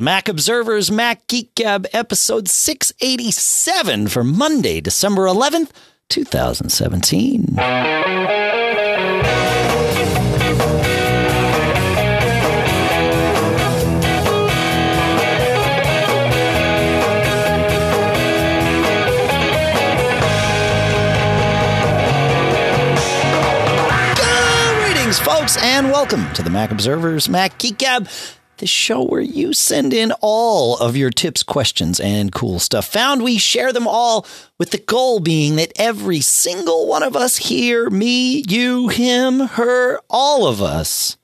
The Mac Observers Mac Geek Gab episode 687 for Monday, December 11th, 2017. Greetings, folks, and welcome to the Mac Observers Mac Geek Gab, the show where you send in all of your tips, questions, and cool stuff found. We share them all with the goal being that every single one of us here, me, you, him, her, all of us,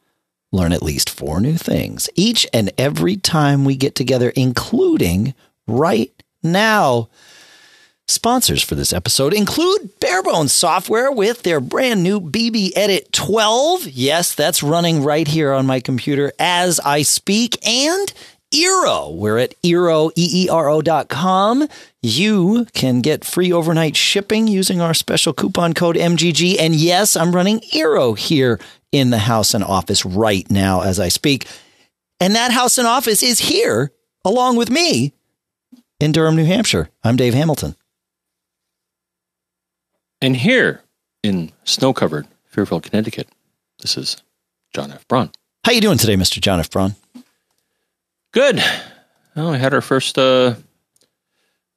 learn at least four new things each and every time we get together, including right now. Sponsors for this episode include Barebones Software with their brand new BB Edit 12. Yes, that's running right here on my computer as I speak. And Eero. We're at Eero, E-E-R-O dot com. You can get free overnight shipping using our special coupon code MGG. And yes, I'm running Eero here in the house and office right now as I speak. And that house and office is here along with me in Durham, New Hampshire. I'm Dave Hamilton. And here in snow-covered Fairfield, Connecticut, this is John F. Braun. How you doing today, Mr. John F. Braun? Good. Well, we had our first uh,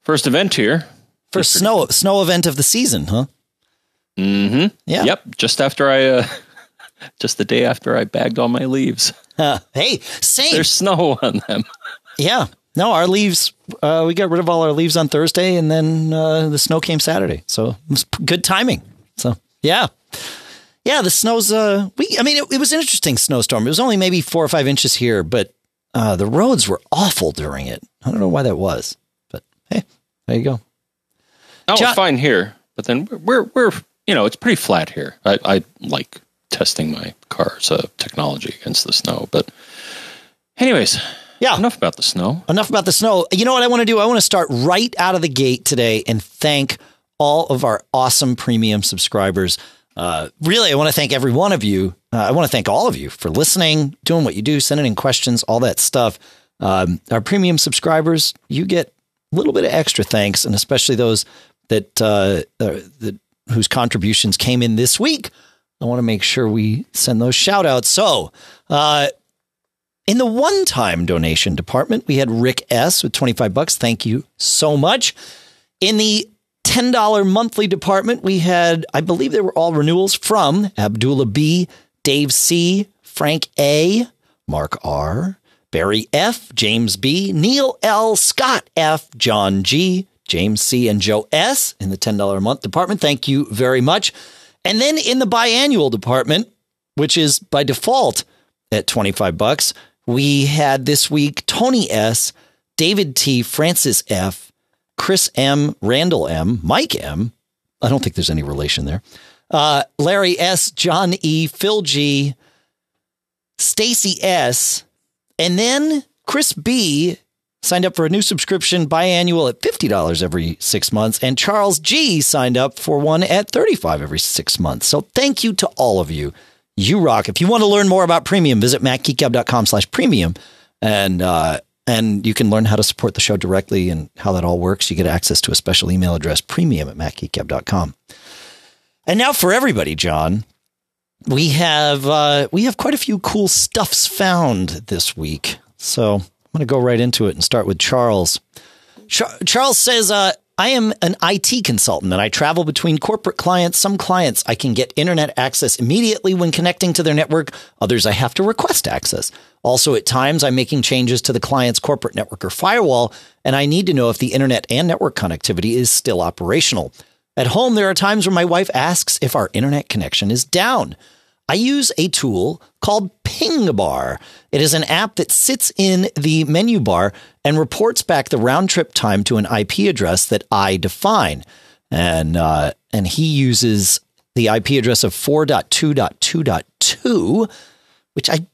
first event here. First snow snow event of the season, huh? Mm-hmm. Yeah. Yep. Just after I, uh, just the day after I bagged all my leaves. Uh, hey, same. There's snow on them. yeah. No, our leaves. Uh, we got rid of all our leaves on Thursday, and then uh, the snow came Saturday. So it was good timing. So yeah, yeah. The snow's. Uh, we. I mean, it, it was an interesting snowstorm. It was only maybe four or five inches here, but uh, the roads were awful during it. I don't know why that was, but hey, there you go. Oh, John- it's fine here, but then we're we're you know it's pretty flat here. I, I like testing my car's uh, technology against the snow, but anyways, Yeah. enough about the snow. enough about the snow. You know what I want to do? I want to start right out of the gate today and thank all of our awesome premium subscribers. Uh, really, I want to thank every one of you. Uh, I want to thank all of you for listening, doing what you do, sending in questions, all that stuff. Um, our premium subscribers, you get a little bit of extra thanks, and especially those that uh, uh, that whose contributions came in this week. I want to make sure we send those shout outs. So, uh, in the one-time donation department, we had Rick S with 25 bucks. Thank you so much. In the $10 monthly department, we had, I believe they were all renewals from Abdullah B, Dave C, Frank A, Mark R, Barry F, James B, Neil L, Scott F, John G, James C, and Joe S in the $10 a month department. Thank you very much. And then in the biannual department, which is by default at 25 bucks, we had this week Tony S, David T, Francis F, Chris M, Randall M, Mike M. I don't think there's any relation there. Uh, Larry S, John E, Phil G, Stacy S, and then Chris B signed up for a new subscription biannual at $50 every six months. And Charles G signed up for one at $35 every six months. So thank you to all of you. You rock. If you want to learn more about premium, visit macgeekgab.com slash premium. And, uh, and you can learn how to support the show directly and how that all works. You get access to a special email address, premium at macgeekgab.com. And now for everybody, John, we have uh, we have quite a few cool stuffs found this week. So I'm going to go right into it and start with Charles. Char- Charles says, uh, I am an IT consultant and I travel between corporate clients. Some clients I can get internet access immediately when connecting to their network. Others I have to request access. Also, at times I'm making changes to the client's corporate network or firewall, and I need to know if the internet and network connectivity is still operational. At home, there are times where my wife asks if our internet connection is down. I use a tool called Pingbar. It is an app that sits in the menu bar and reports back the round trip time to an IP address that I define. And uh, and he uses the IP address of 4.2.2.2, which I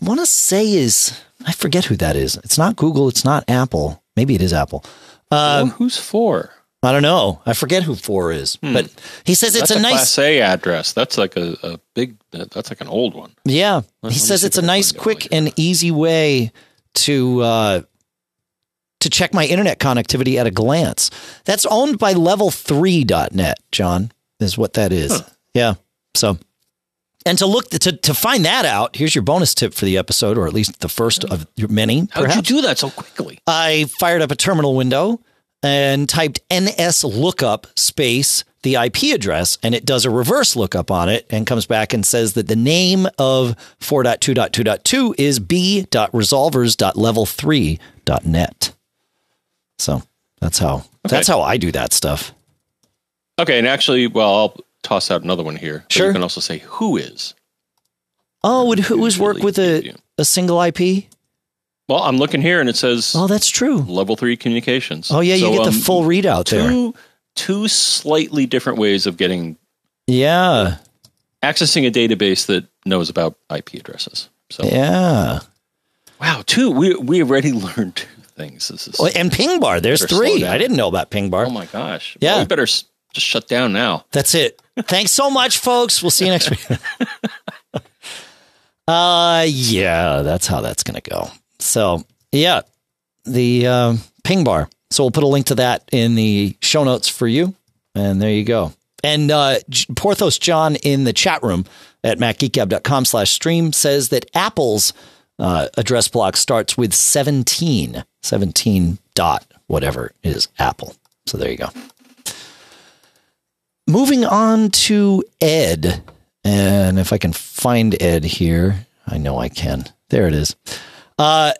want to say is I forget who that is. It's not Google. It's not Apple. Maybe it is Apple. Well, who's for? I don't know. I forget who four is, but he says it's That's a, a, nice. Class A address. That's like a, a big. That's like an old one. Yeah, Let- he let says it's a nice, quick, and easy way to uh, to check my internet connectivity at a glance. That's owned by level3.net, John, is what that is. Huh. Yeah. So, and to look to, to find that out, here's your bonus tip for the episode, or at least the first of many. How'd you do that so quickly? I fired up a terminal window and typed ns lookup space the IP address and it does a reverse lookup on it and comes back and says that the name of 4.2.2.2 is b.resolvers.level3.net. So that's how okay. that's how I do that stuff. Okay, and actually, well, I'll toss out another one here. Sure. You can also say who is. Oh, would WHOIS work with a, a single IP? Well, I'm looking here and it says. Oh, that's true. Level three communications. Oh, yeah, you so, get the um, full readout two, there. Two slightly different ways of getting. Yeah. Accessing a database that knows about IP addresses. So yeah. Wow, two. We we already learned two things. This is well, and Ping Bar. There's three. I didn't know about Ping Bar. Oh my gosh. Yeah. Well, we better just shut down now. That's it. Thanks so much, folks. We'll see you next week. uh yeah, that's how that's gonna go. So yeah, the uh, Ping Bar. So we'll put a link to that in the show notes for you. And there you go. And uh, Porthos John in the chat room at macgeekgab.com slash stream says that Apple's uh, address block starts with 17, 17 dot whatever is Apple. So there you go. Moving on to Ed. And if I can find Ed here, I know I can. There it is. Uh,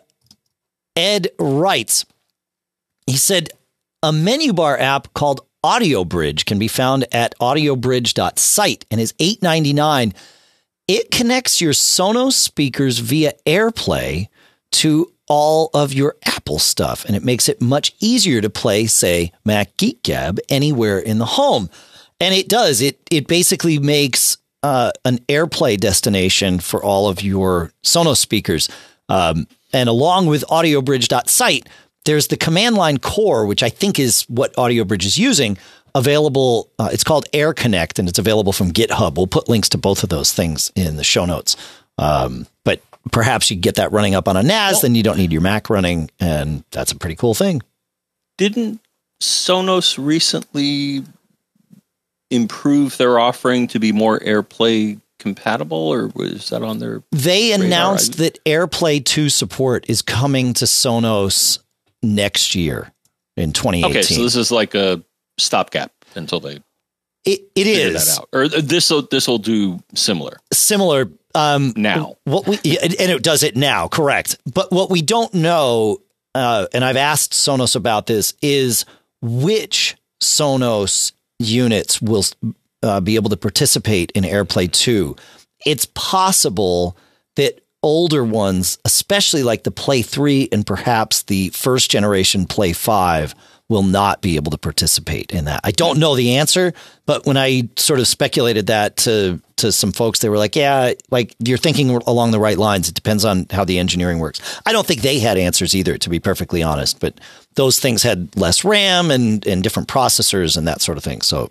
Ed writes, he said, a menu bar app called Audio Bridge can be found at audiobridge.site and is $8.99. It connects your Sonos speakers via AirPlay to all of your Apple stuff, and it makes it much easier to play, say, Mac Geek Gab anywhere in the home. And it does. It it basically makes uh, an AirPlay destination for all of your Sonos speakers. Um, and along with AudioBridge.site, there's the command line core, which I think is what AudioBridge is using, available. Uh, it's called Air Connect, and it's available from GitHub. We'll put links to both of those things in the show notes. Um, but perhaps you get that running up on a NAS, well, then you don't need your Mac running, and that's a pretty cool thing. Didn't Sonos recently improve their offering to be more AirPlay compatible, or was that on their? They announced that AirPlay 2 support is coming to Sonos next year in 2018. Okay, so this is like a stopgap until they it, it is that out. or this will this will do similar similar um, now what we and it does it now correct but what we don't know uh, and I've asked Sonos about this is which Sonos units will uh, be able to participate in AirPlay 2 it's possible that older ones, especially like the Play 3 and perhaps the first generation Play 5, will not be able to participate in that. I don't know the answer, but when I sort of speculated that to to some folks, they were like, "Yeah, like you're thinking along the right lines. It depends on how the engineering works." I don't think they had answers either, to be perfectly honest. But those things had less RAM and and different processors and that sort of thing. So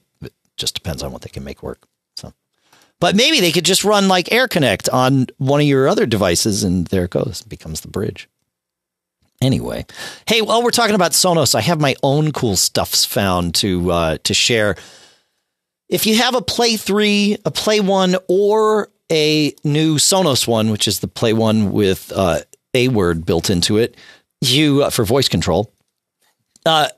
just depends on what they can make work. So, But maybe they could just run like Air Connect on one of your other devices, and there it goes, becomes the bridge. Anyway, hey, while we're talking about Sonos, I have my own cool stuffs found to uh, to share. If you have a Play Three, a Play One, or a new Sonos one, which is the Play One with uh, a word built into it, you uh, for voice control. Uh,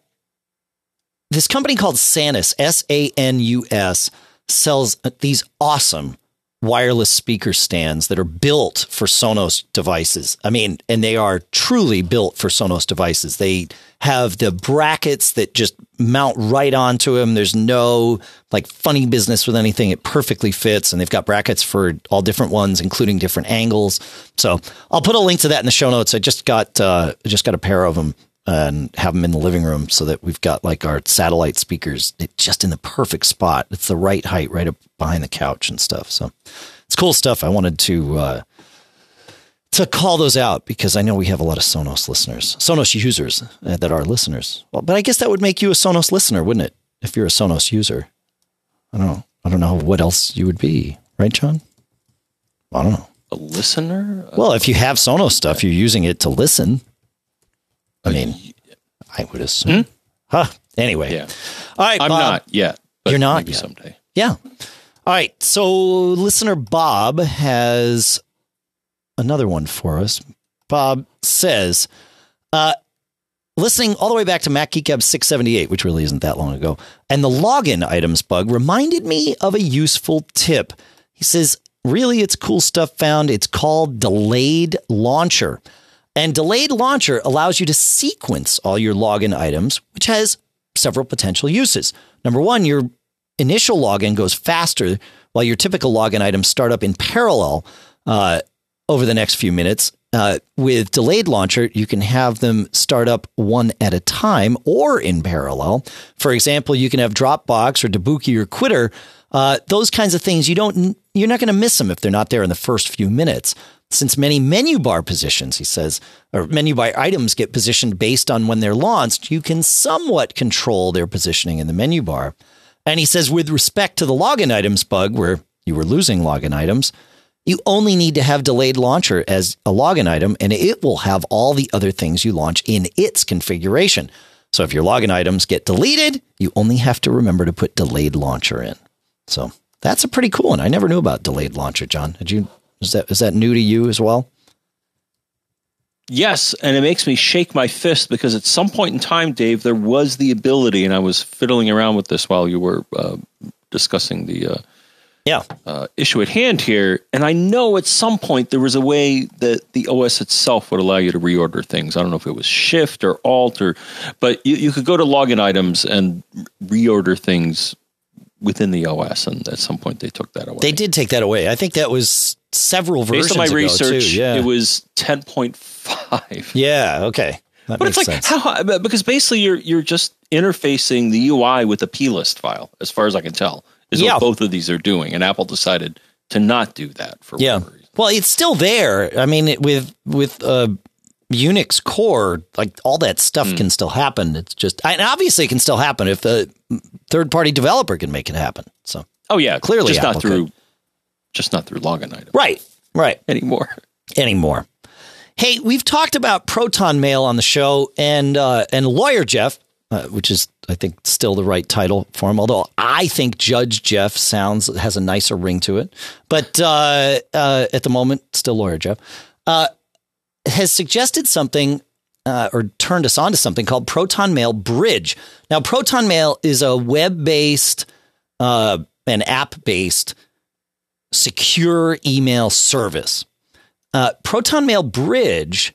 this company called Sanus, S A N U S sells these awesome wireless speaker stands that are built for Sonos devices. I mean, and they are truly built for Sonos devices. They have the brackets that just mount right onto them. There's no like funny business with anything. It perfectly fits. And they've got brackets for all different ones, including different angles. So I'll put a link to that in the show notes. I just got, uh, just got a pair of them and have them in the living room so that we've got like our satellite speakers just in the perfect spot. It's the right height, right up behind the couch and stuff. So it's cool stuff. I wanted to uh, to call those out because I know we have a lot of Sonos listeners, Sonos users uh, that are listeners. Well, but I guess that would make you a Sonos listener, wouldn't it? If you're a Sonos user, I don't know. I don't know what else you would be, right, John? I don't know. A listener? Well, if you have Sonos stuff, you're using it to listen. I mean, I would assume. Huh. Anyway. Yeah. All right. I'm Bob. not yet. But You're not maybe yet. someday. Yeah. All right. So listener Bob has another one for us. Bob says, uh, listening all the way back to Mac Geek Gab 678, which really isn't that long ago, and the login items bug reminded me of a useful tip. He says, really, it's cool stuff found. It's called delayed launcher. And delayed launcher allows you to sequence all your login items, which has several potential uses. Number one, your initial login goes faster while your typical login items start up in parallel uh, over the next few minutes. Uh, with delayed launcher, you can have them start up one at a time or in parallel. For example, you can have Dropbox or Dabuki or Quitter. Uh, those kinds of things you don't you're not going to miss them if they're not there in the first few minutes. Since many menu bar positions, he says, or menu bar items get positioned based on when they're launched, you can somewhat control their positioning in the menu bar. And he says, with respect to the login items bug, where you were losing login items, you only need to have delayed launcher as a login item, and it will have all the other things you launch in its configuration. So if your login items get deleted, you only have to remember to put delayed launcher in. So that's a pretty cool one. I never knew about delayed launcher, John. Did you? Is that is that new to you as well? Yes, and it makes me shake my fist because at some point in time, Dave, there was the ability, and I was fiddling around with this while you were uh, discussing the uh, Yeah. uh, issue at hand here. And I know at some point there was a way that the OS itself would allow you to reorder things. I don't know if it was Shift or Alt or, but you, you could go to login items and reorder things within the OS. And at some point they took that away. They did take that away. I think that was several versions Based on my ago, research, too. Yeah. it was 10.5. yeah. Okay. That But it's like sense. how because basically you're you're just interfacing the UI with a plist file, as far as I can tell, is Yeah. what both of these are doing. And Apple decided to not do that for Yeah. whatever reason. Well, it's still there. I mean, it, with with uh, Unix core, like all that stuff Hmm. can still happen. It's just, and obviously, it can still happen if the third party developer can make it happen. So, Oh yeah, Clearly just Apple not through, just not through login item right, right, anymore. anymore. Hey, we've talked about Proton Mail on the show, and uh, and lawyer Jeff, uh, which is I think still the right title for him. Although I think Judge Jeff sounds has a nicer ring to it, but uh, uh, at the moment, still lawyer Jeff uh, has suggested something. Uh, or turned us on to something called Proton Mail Bridge. Now, Proton Mail is a web-based, uh, an app-based, secure email service. Uh, Proton Mail Bridge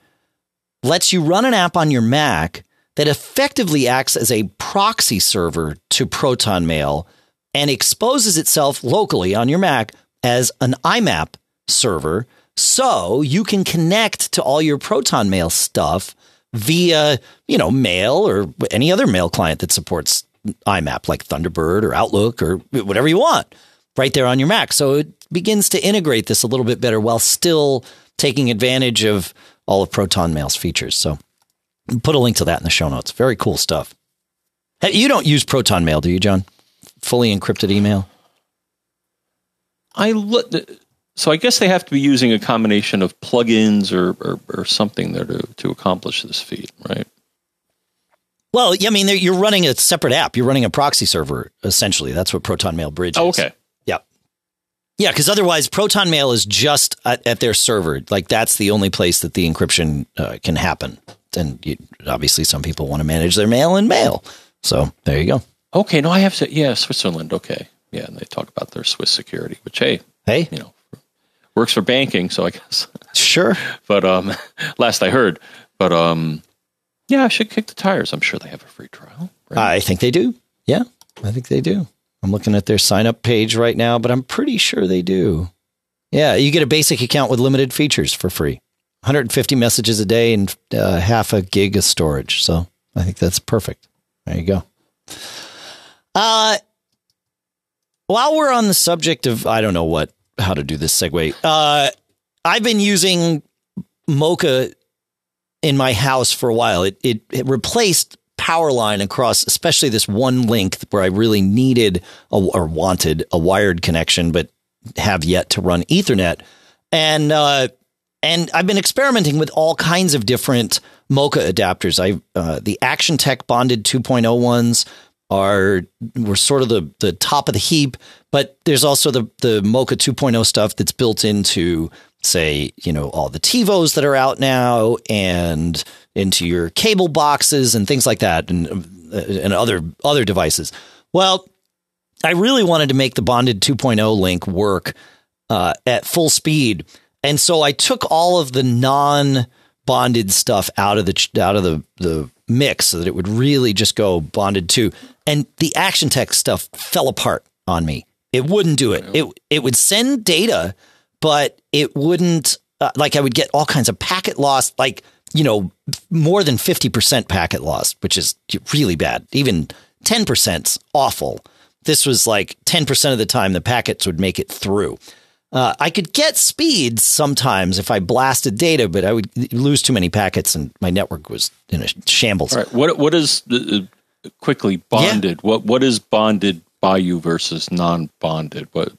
lets you run an app on your Mac that effectively acts as a proxy server to Proton Mail and exposes itself locally on your Mac as an IMAP server. So you can connect to all your Proton Mail stuff via, you know, mail or any other mail client that supports IMAP, like Thunderbird or Outlook or whatever you want, right there on your Mac. So it begins to integrate this a little bit better while still taking advantage of all of Proton Mail's features. So put a link to that in the show notes. Very cool stuff. Hey, You don't use Proton Mail, do you, John? Fully encrypted email? I look. So I guess they have to be using a combination of plugins or or, or something there to to accomplish this feat, right? Well, yeah, I mean, you're running a separate app. You're running a proxy server, essentially. That's what Proton Mail Bridge is. Oh, okay. Yeah. Yeah, because otherwise, Proton Mail is just at, at their server. Like, that's the only place that the encryption uh, can happen. And you, obviously, some people want to manage their mail in mail. So there you go. Okay. No, I have to. Yeah, Switzerland. Okay. Yeah, and they talk about their Swiss security, which hey, Hey, you know, works for banking. So I guess. sure. But um, last I heard, but um, yeah, I should kick the tires. I'm sure they have a free trial. Right? I think they do. Yeah, I think they do. I'm looking at their sign up page right now, but I'm pretty sure they do. Yeah, you get a basic account with limited features for free 150 messages a day and uh, half a gig of storage. So I think that's perfect. There you go. Uh, while we're on the subject of, I don't know what, how to do this segue, uh, I've been using MoCA in my house for a while. It, it, it replaced Powerline across, especially this one link where I really needed a, or wanted a wired connection, but have yet to run Ethernet. And uh, and I've been experimenting with all kinds of different MoCA adapters. I uh, the Actiontec bonded 2.0 ones are were sort of the the top of the heap, but there's also the the MoCA 2.0 stuff that's built into say you know all the TiVos that are out now and into your cable boxes and things like that and uh, and other other devices. Well, I really wanted to make the bonded 2.0 link work uh, at full speed, and so I took all of the non bonded stuff out of the out of the the mix so that it would really just go bonded to. And the Actiontec stuff fell apart on me. It wouldn't do it. It it would send data, but it wouldn't. Uh, like I would get all kinds of packet loss, like you know, more than fifty percent packet loss, which is really bad. Even ten percent's awful. This was like ten percent of the time the packets would make it through. Uh, I could get speeds sometimes if I blasted data, but I would lose too many packets and my network was in a shambles. All right. What what is uh, quickly bonded? Yeah. What what is bonded by you versus non-bonded? What?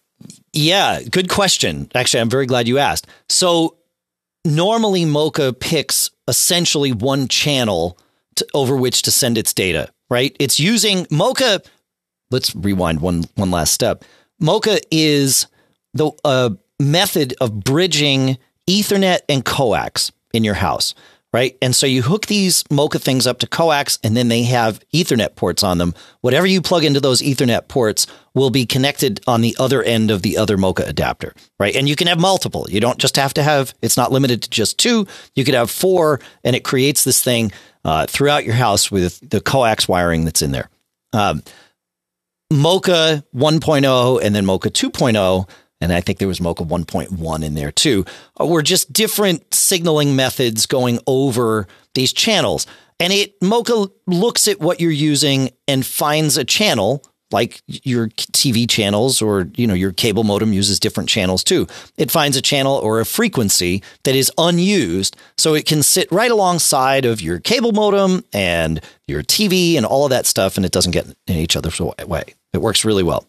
Yeah, good question. Actually, I'm very glad you asked. So normally MoCA picks essentially one channel to, over which to send its data. Right? It's using MoCA. Let's rewind one one last step. MoCA is the uh, method of bridging Ethernet and coax in your house, right? And so you hook these MoCA things up to coax, and then they have Ethernet ports on them. Whatever you plug into those Ethernet ports will be connected on the other end of the other MoCA adapter, right? And you can have multiple. You don't just have to have. It's not limited to just two. You could have four, and it creates this thing uh, throughout your house with the coax wiring that's in there. Um, MoCA 1.0 and then MoCA 2.0 and I think there was MoCA 1.1 in there too, uh, were just different signaling methods going over these channels. And it MoCA looks at what you're using and finds a channel like your TV channels or you know your cable modem uses different channels too. It finds a channel or a frequency that is unused so it can sit right alongside of your cable modem and your TV and all of that stuff and it doesn't get in each other's way. It works really well.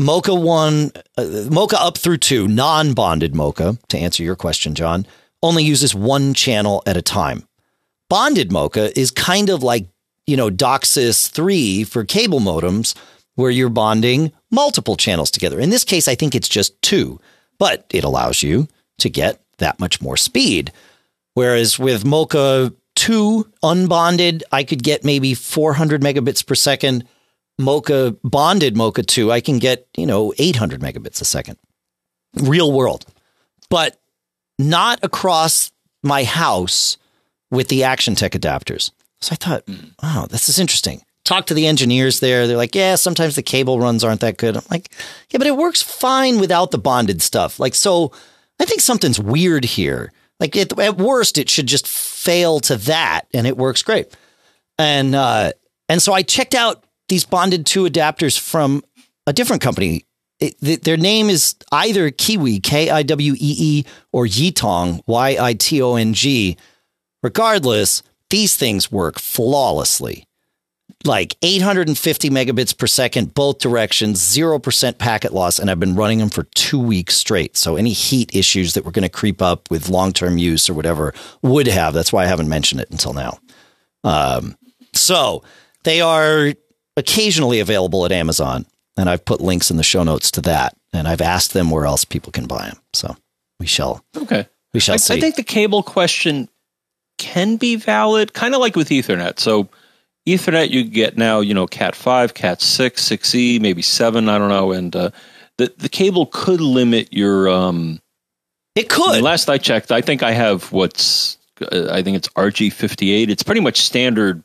MoCA one, uh, MoCA up through two, non bonded MoCA, to answer your question, John, only uses one channel at a time. Bonded MoCA is kind of like, you know, DOCSIS 3 for cable modems, where you're bonding multiple channels together. In this case, I think it's just two, but it allows you to get that much more speed. Whereas with MoCA 2 unbonded, I could get maybe 400 megabits per second MoCA bonded MoCA 2, I can get, you know, 800 megabits a second. Real world. But not across my house with the Actiontec adapters. So I thought, oh, this is interesting. Talk to the engineers there. They're like, yeah, sometimes the cable runs aren't that good. I'm like, yeah, but it works fine without the bonded stuff. Like, so I think something's weird here. Like, at, at worst, it should just fail to that, and it works great. And uh, and so I checked out these bonded two adapters from a different company. It, their name is either Kiwee, K I W E E, or Yitong, Y I T O N G. Regardless, these things work flawlessly. Like 850 megabits per second, both directions, 0% packet loss. And I've been running them for two weeks straight. So any heat issues that were going to creep up with long term use or whatever would have. That's why I haven't mentioned it until now. Um, so they are occasionally available at Amazon. And I've put links in the show notes to that. And I've asked them where else people can buy them. So we shall. Okay. We shall I, see. I think the cable question can be valid, kind of like with Ethernet. So Ethernet, you get now, you know, Cat 5, Cat 6, 6E, maybe 7, I don't know. And uh, the, the cable could limit your. Um, it could. I mean, last I checked, I think I have what's, uh, I think it's RG58. It's pretty much standard,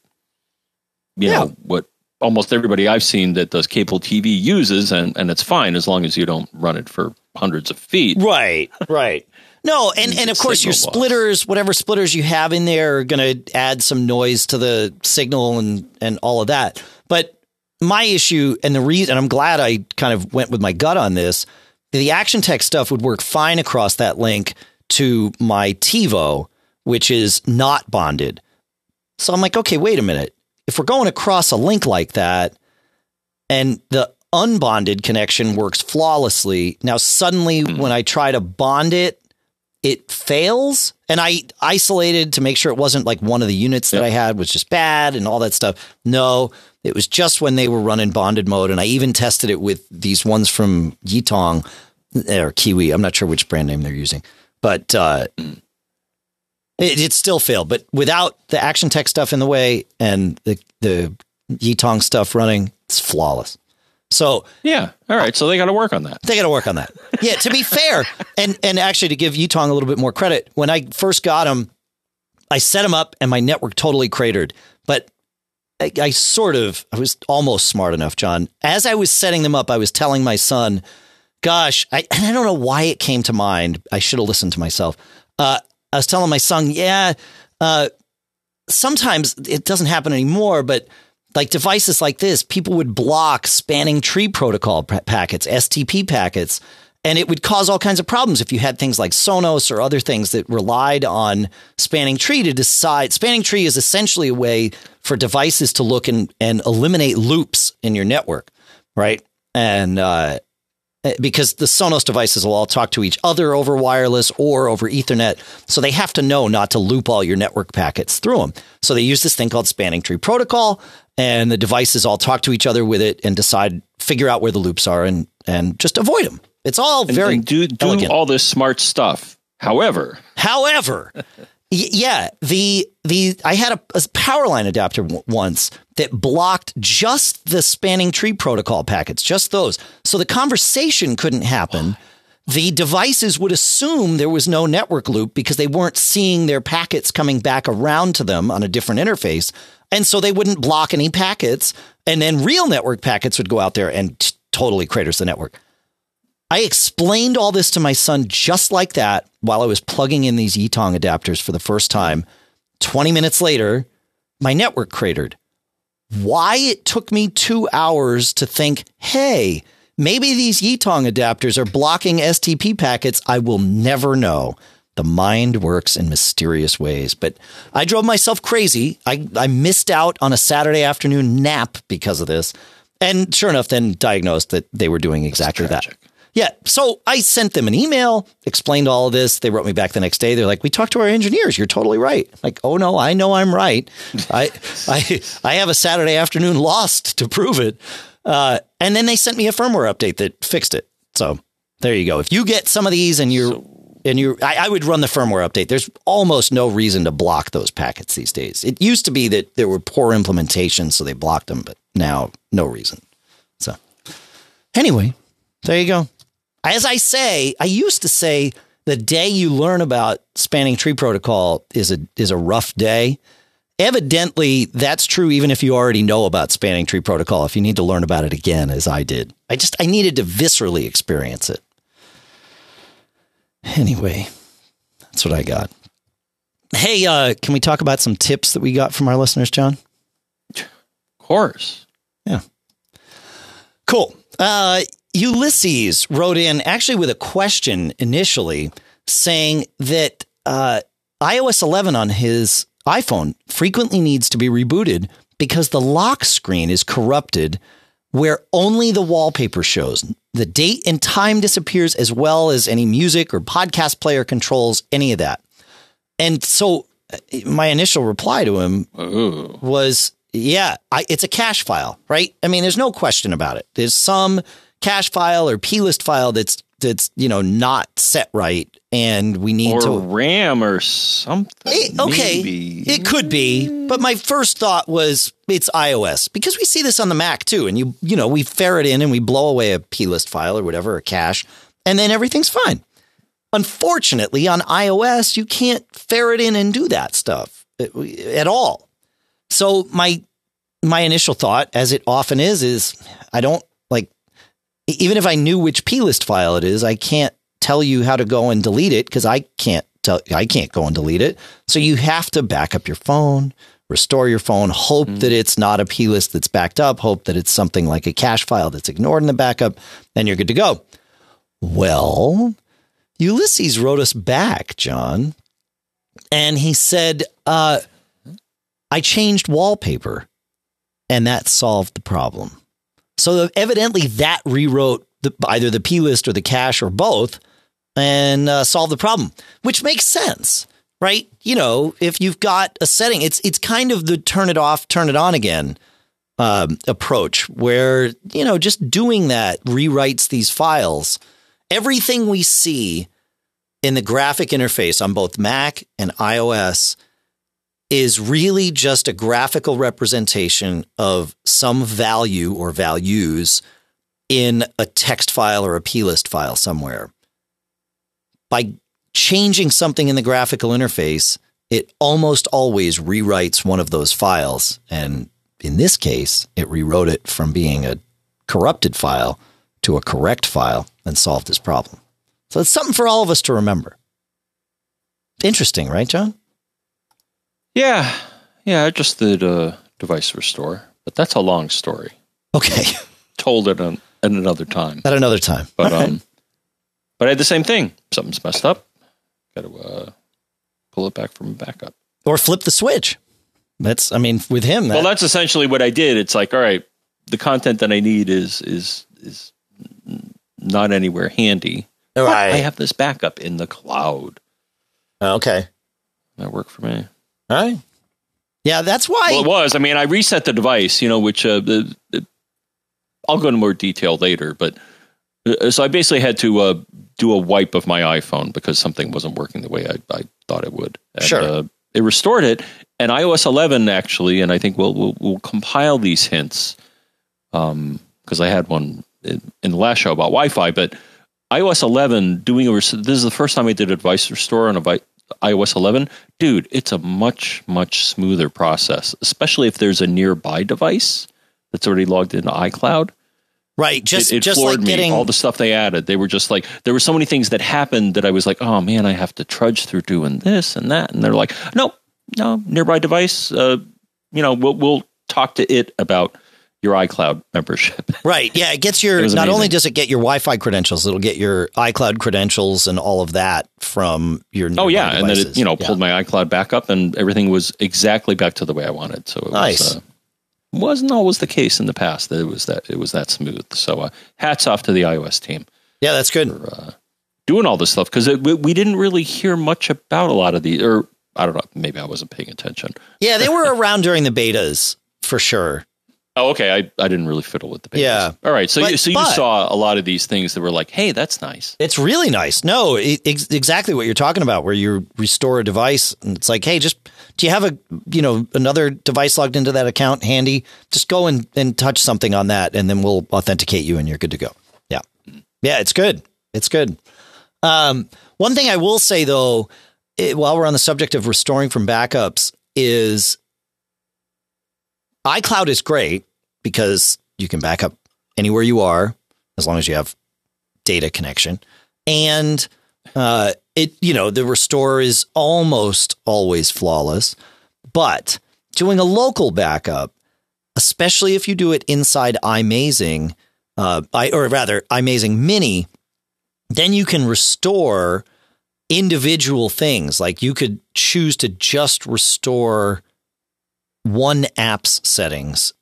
you yeah. know, what almost everybody I've seen that does cable TV uses, and, and it's fine as long as you don't run it for hundreds of feet. Right, right. No, and, and of course your splitters, loss. whatever splitters you have in there, are going to add some noise to the signal and and all of that. But my issue and the reason I'm glad I kind of went with my gut on this, the Actiontec stuff would work fine across that link to my TiVo, which is not bonded. So I'm like, okay, wait a minute if we're going across a link like that and the unbonded connection works flawlessly, now suddenly mm. when I try to bond it, it fails. And I isolated to make sure it wasn't like one of the units that I had was just bad and all that stuff. No, it was just when they were running bonded mode. And I even tested it with these ones from Yitong or Kiwee. I'm not sure which brand name they're using, but uh, it, it still failed. But without the Actiontec stuff in the way and the, the Yitong stuff running, it's flawless. So Yeah. All right. So they got to work on that. they got to work on that. Yeah, to be fair, and and actually to give Yitong a little bit more credit, when I first got him, I set him up and my network totally cratered. But I, I sort of, I was almost smart enough, John. As I was setting them up, I was telling my son, "Gosh, I and I don't know why it came to mind. I should have listened to myself." Uh, I was telling my son, "Yeah, uh, sometimes it doesn't happen anymore, but." Like devices like this, people would block spanning tree protocol pa- packets, STP packets, and it would cause all kinds of problems if you had things like Sonos or other things that relied on spanning tree to decide. Spanning tree is essentially a way for devices to look and, and eliminate loops in your network, right? And uh, Eh, because the Sonos devices will all talk to each other over wireless or over Ethernet. So they have to know not to loop all your network packets through them. So they use this thing called spanning tree protocol, and the devices all talk to each other with it and decide, figure out where the loops are and, and just avoid them. It's all And- very and do do all this smart stuff. However, However, yeah, the the I had a, a power line adapter w- once that blocked just the spanning tree protocol packets, just those. So the conversation couldn't happen. The devices would assume there was no network loop because they weren't seeing their packets coming back around to them on a different interface. And so they wouldn't block any packets. And then real network packets would go out there and t- totally craters the network. I explained all this to my son just like that while I was plugging in these Yitong adapters for the first time. 20 minutes later, my network cratered. Why it took me two hours to think, hey, maybe these Yitong adapters are blocking STP packets, I will never know. The mind works in mysterious ways. But I drove myself crazy. I, I missed out on a Saturday afternoon nap because of this. And sure enough, then diagnosed that they were doing exactly that. Yeah. So I sent them an email, explained all of this. They wrote me back the next day. They're like, "We talked to our engineers. You're totally right." Like, "Oh no, I know I'm right. I I I have a Saturday afternoon lost to prove it." Uh, and then they sent me a firmware update that fixed it. So there you go. If you get some of these and you're and you, I, I would run the firmware update. There's almost no reason to block those packets these days. It used to be that there were poor implementations, so they blocked them, but now no reason. So anyway, there you go. As I say, I used to say the day you learn about spanning tree protocol is a is a rough day. Evidently, that's true even if you already know about spanning tree protocol. If you need to learn about it again, as I did, I just I needed to viscerally experience it. Anyway, that's what I got. Hey, uh, can we talk about some tips that we got from our listeners, John? of course. Yeah. Cool. Uh, Ulysses wrote in actually with a question initially saying that uh, iOS 11 on his iPhone frequently needs to be rebooted because the lock screen is corrupted where only the wallpaper shows. The date and time disappears as well as any music or podcast player controls any of that. And so uh, my initial reply to him Ooh. was yeah, I, it's a cache file, right? I mean, there's no question about it. There's some cache file or plist file that's that's you know not set right, and we need Or to. RAM or something. Eh, okay, maybe. it could be, but my first thought was it's iOS because we see this on the Mac too, and you you know we ferret in and we blow away a plist file or whatever, a cache, and then everything's fine. Unfortunately, on iOS, you can't ferret in and do that stuff at all. So my my initial thought, as it often is, is I don't even if I knew which plist file it is, I can't tell you how to go and delete it because I can't tell I can't go and delete it. So you have to back up your phone, restore your phone, hope that it's not a plist that's backed up, hope that it's something like a cache file that's ignored in the backup, then you're good to go. Well, Ulysses wrote us back, John, and he said, uh, I changed wallpaper and that solved the problem. So evidently that rewrote the, either the plist or the cache or both. and uh, solve the problem, which makes sense, right? You know, if you've got a setting, it's it's kind of the turn it off, turn it on again um, approach, where you know just doing that rewrites these files. Everything we see in the graphic interface on both Mac and iOS is really just a graphical representation of some value or values in a text file or a plist file somewhere. By changing something in the graphical interface, it almost always rewrites one of those files. And in this case, it rewrote it from being a corrupted file to a correct file and solved this problem. So it's something for all of us to remember. Interesting, right, John? Yeah, yeah. I just did a device restore, but that's a long story. Okay. Told it at another time. At another time. But um, but I had the same thing. Something's messed up. Got to uh, pull it back from backup. Or flip the switch. That's, I mean, with him. That, well, that's essentially what I did. It's like, all right, the content that I need is is is not anywhere handy. Right. I have this backup in the cloud. Okay. That worked for me. All right. Yeah, that's why. Well, it was. I mean, I reset the device, you know, which uh, the, the, I'll go into more detail later. But uh, so I basically had to uh, do a wipe of my iPhone because something wasn't working the way I, I thought it would. And, sure. Uh, it restored it, and iOS 11 actually, and I think we'll we'll, we'll compile these hints because um, I had one in, in, the last show about Wi-Fi, but iOS 11 doing a this is the first time I did a device restore on a iOS 11, dude, it's a much, much smoother process, especially if there's a nearby device that's already logged into iCloud. Right. Just, it, it just floored like getting me. all the stuff they added. They were just like, there were so many things that happened that I was like, oh man, I have to trudge through doing this and that. And they're like, no, no, nearby device. Uh, you know, we'll, we'll talk to it about your iCloud membership. Right. Yeah. It gets your, it not only does it get your Wi Fi credentials, it'll get your iCloud credentials and all of that from your Oh, yeah. Devices. And then it, you know, pulled my iCloud back up and everything was exactly back to the way I wanted. So it nice. was, uh, wasn't always the case in the past that it was that it was that smooth. So uh, hats off to the iOS team. Yeah, that's good. For, uh, doing all this stuff because we didn't really hear much about a lot of these, or I don't know, maybe I wasn't paying attention. Yeah, they were around during the betas for sure. Oh, okay. I, I didn't really fiddle with the betas. Yeah. All right. So but, you, so you saw a lot of these things that were like, hey, that's nice. It's really nice. No, it, ex- exactly what you're talking about, where you restore a device and it's like, hey, just do you have a you know another device logged into that account handy? Just go and, and touch something on that, and then we'll authenticate you, and you're good to go. Yeah, yeah, it's good. It's good. Um, one thing I will say though, it, while we're on the subject of restoring from backups, is iCloud is great because you can back up anywhere you are as long as you have data connection. And uh, it, you know, the restore is almost always flawless. But doing a local backup, especially if you do it inside iMazing, uh, I, or rather iMazing Mini, then you can restore individual things. Like you could choose to just restore one app's settings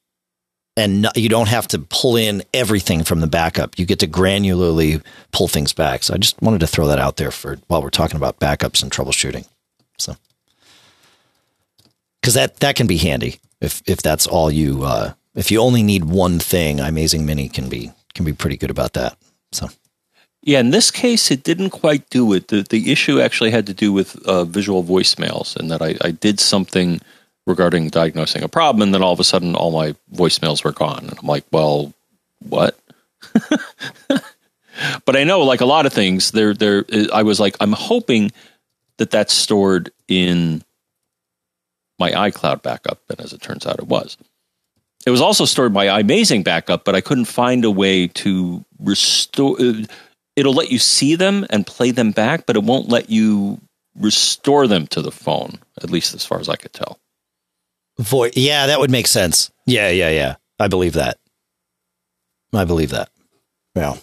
and you don't have to pull in everything from the backup. You get to granularly pull things back. So I just wanted to throw that out there for while we're talking about backups and troubleshooting. So because that that can be handy if if that's all you uh, if you only need one thing, iMazing Mini can be can be pretty good about that. So. Yeah, in this case, it didn't quite do it. The, the issue actually had to do with uh, visual voicemails, and that I, I did something regarding diagnosing a problem, and then all of a sudden, all my voicemails were gone, and I'm like, well, what? but I know, like a lot of things, there, there. I was like, I'm hoping that that's stored in my iCloud backup, and as it turns out, it was. It was also stored by iMazing backup, but I couldn't find a way to restore. Uh, it'll let you see them and play them back, but it won't let you restore them to the phone, at least as far as I could tell. Voice. Yeah, that would make sense. Yeah, yeah, yeah. I believe that. I believe that. Yeah.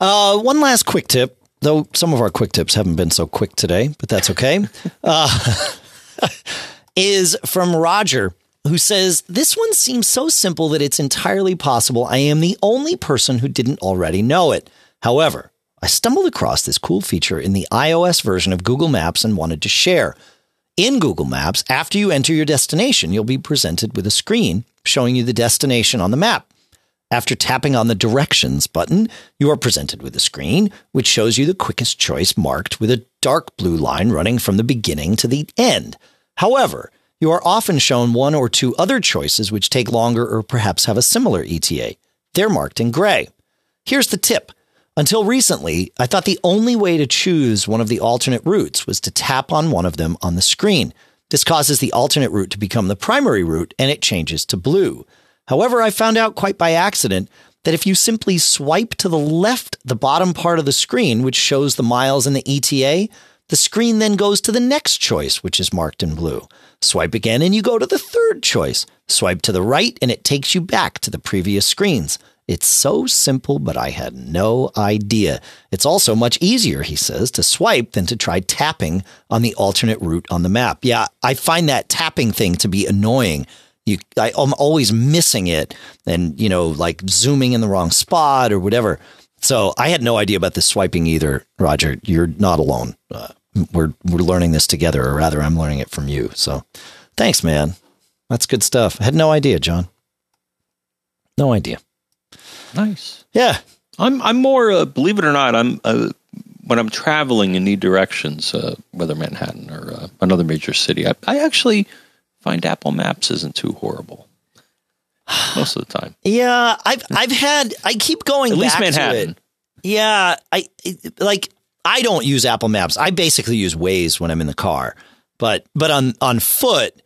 Uh, one last quick tip, though some of our quick tips haven't been so quick today, but that's okay. uh, is from Roger, who says, This one seems so simple that it's entirely possible I am the only person who didn't already know it. However, I stumbled across this cool feature in the iOS version of Google Maps and wanted to share. In Google Maps, after you enter your destination, you'll be presented with a screen showing you the destination on the map. After tapping on the directions button, you are presented with a screen which shows you the quickest choice marked with a dark blue line running from the beginning to the end. However, you are often shown one or two other choices which take longer or perhaps have a similar ETA. They're marked in gray. Here's the tip. Until recently, I thought the only way to choose one of the alternate routes was to tap on one of them on the screen. This causes the alternate route to become the primary route and it changes to blue. However, I found out quite by accident that if you simply swipe to the left, the bottom part of the screen, which shows the miles and the ETA, the screen then goes to the next choice, which is marked in blue. Swipe again and you go to the third choice. Swipe to the right and it takes you back to the previous screens. It's so simple, but I had no idea. It's also much easier, he says, to swipe than to try tapping on the alternate route on the map. Yeah, I find that tapping thing to be annoying. You, I, I'm always missing it and, you know, like zooming in the wrong spot or whatever. So I had no idea about the swiping either, Roger. You're not alone. Uh, we're we're learning this together, or rather, I'm learning it from you. So, thanks, man. That's good stuff. I had no idea, John. No idea. Nice. Yeah, I'm I'm more uh, believe it or not I'm uh, when I'm traveling in need directions, uh, whether Manhattan or uh, another major city, I, I actually find Apple Maps isn't too horrible most of the time. Yeah, I've I've had I keep going At back least to Manhattan. it. Yeah, I like I don't use Apple Maps. I basically use Waze when I'm in the car. But but on on foot,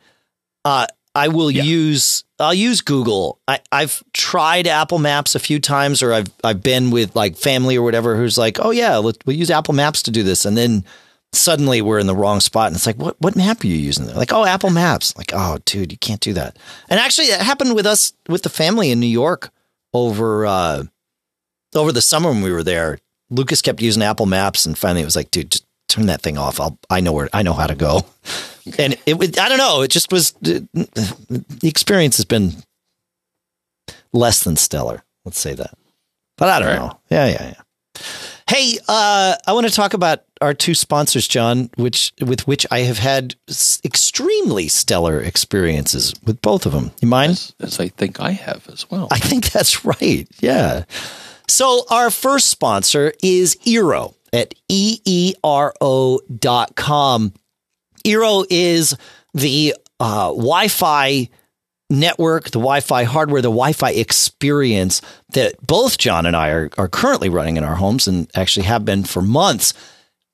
uh, I will Yeah. use I'll use Google. I, I've tried Apple Maps a few times, or I've I've been with like family or whatever who's like, oh yeah, let, we'll use Apple Maps to do this, and then suddenly we're in the wrong spot, and it's like, what what map are you using? They're like, oh, Apple Maps. Like, oh, dude, you can't do that. And actually, it happened with us with the family in New York over uh, over the summer when we were there. Lucas kept using Apple Maps, and finally it was like, dude, just turn that thing off. I'll I know where I know how to go. And it was I don't know. It just was the experience has been less than stellar. Let's say that. But I don't Right. know. Yeah, yeah, yeah. Hey, uh, I want to talk about our two sponsors, John, which with which I have had s- extremely stellar experiences with both of them. You mind? As, as I think I have as well. I think that's right. Yeah. So our first sponsor is Eero at E E-E-R-O is the uh, Wi-Fi network, the Wi-Fi hardware, the Wi-Fi experience that both John and I are, are currently running in our homes and actually have been for months.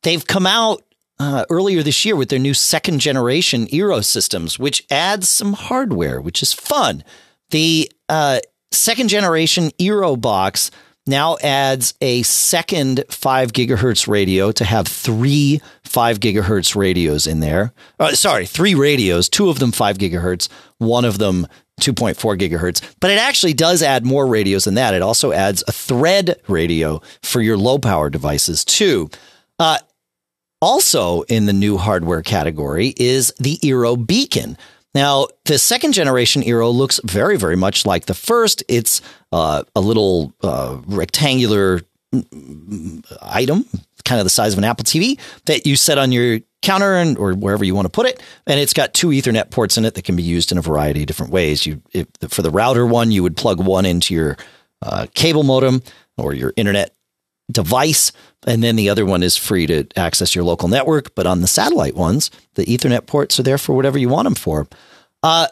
They've come out uh, earlier this year with their new second generation Eero systems, which adds some hardware, which is fun. The uh, second generation Eero box now adds a second five gigahertz radio to have three five gigahertz radios in there. Uh, sorry, three radios, two of them five gigahertz, one of them 2.4 gigahertz. But it actually does add more radios than that. It also adds a thread radio for your low power devices too. Uh, also in the new hardware category is the Eero Beacon. Now, the second generation Eero looks very, very much like the first. It's uh, a little uh, rectangular mm, item, kind of the size of an Apple TV, that you set on your counter and or wherever you want to put it, and it's got two Ethernet ports in it that can be used in a variety of different ways. You, if, for the router one, you would plug one into your uh, cable modem or your internet device. And then the other one is free to access your local network. But on the satellite ones, the Ethernet ports are there for whatever you want them for. Uh,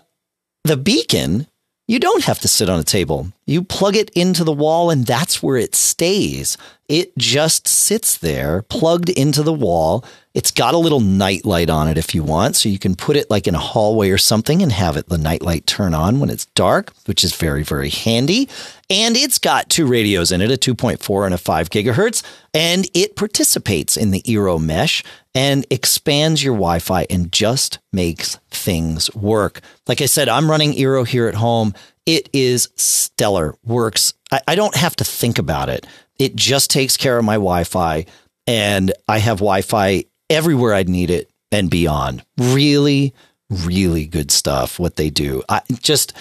the beacon, you don't have to sit on a table. You plug it into the wall, and that's where it stays. It just sits there, plugged into the wall. It's got a little night light on it if you want, so you can put it like in a hallway or something and have it the night light turn on when it's dark, which is very very handy. And it's got two radios in it, a 2.4 and a 5 gigahertz, and it participates in the Eero mesh and expands your Wi-Fi and just makes things work. Like I said, I'm running Eero here at home. It is stellar. Works. I, I don't have to think about it. It just takes care of my Wi-Fi, and I have Wi-Fi everywhere I'd need it and beyond. Really, really good stuff. What they do. I just.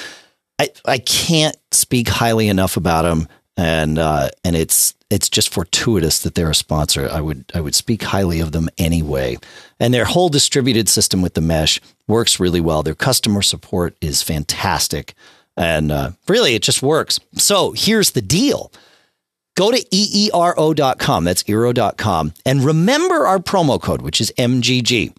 I, I can't speak highly enough about them and uh, and it's it's just fortuitous that they're a sponsor. I would I would speak highly of them anyway. And their whole distributed system with the mesh works really well. Their customer support is fantastic, and uh, really it just works. So here's the deal. Go to eero.com, that's eero.com, and remember our promo code, which is MGG.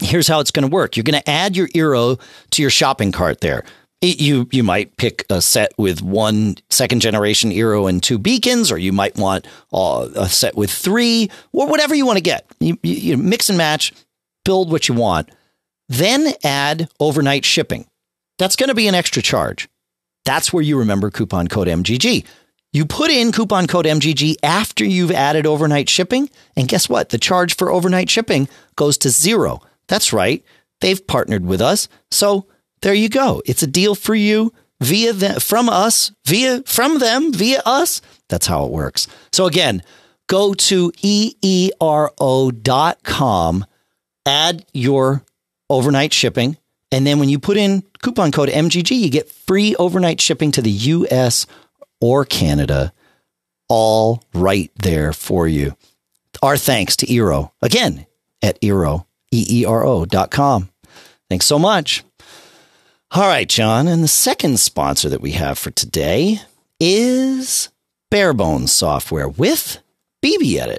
Here's how it's going to work. You're going to add your Eero to your shopping cart there you you might pick a set with one second generation Eero and two beacons, or you might want uh, a set with three, or whatever you want to get. You, you, you mix and match, build what you want, then add overnight shipping. That's going to be an extra charge. That's where you remember coupon code MGG. You put in coupon code MGG after you've added overnight shipping, and guess what? The charge for overnight shipping goes to zero. That's right. They've partnered with us. So there you go. It's a deal for you via them, from us, via from them, via us. That's how it works. So again, go to eero.com, add your overnight shipping, and then when you put in coupon code MGG, you get free overnight shipping to the US or Canada, all right there for you. Our thanks to Eero, again, at Eero, E-E-R-O dot com. Thanks so much. All right, John. And the second sponsor that we have for today is Barebones Software with BBEdit.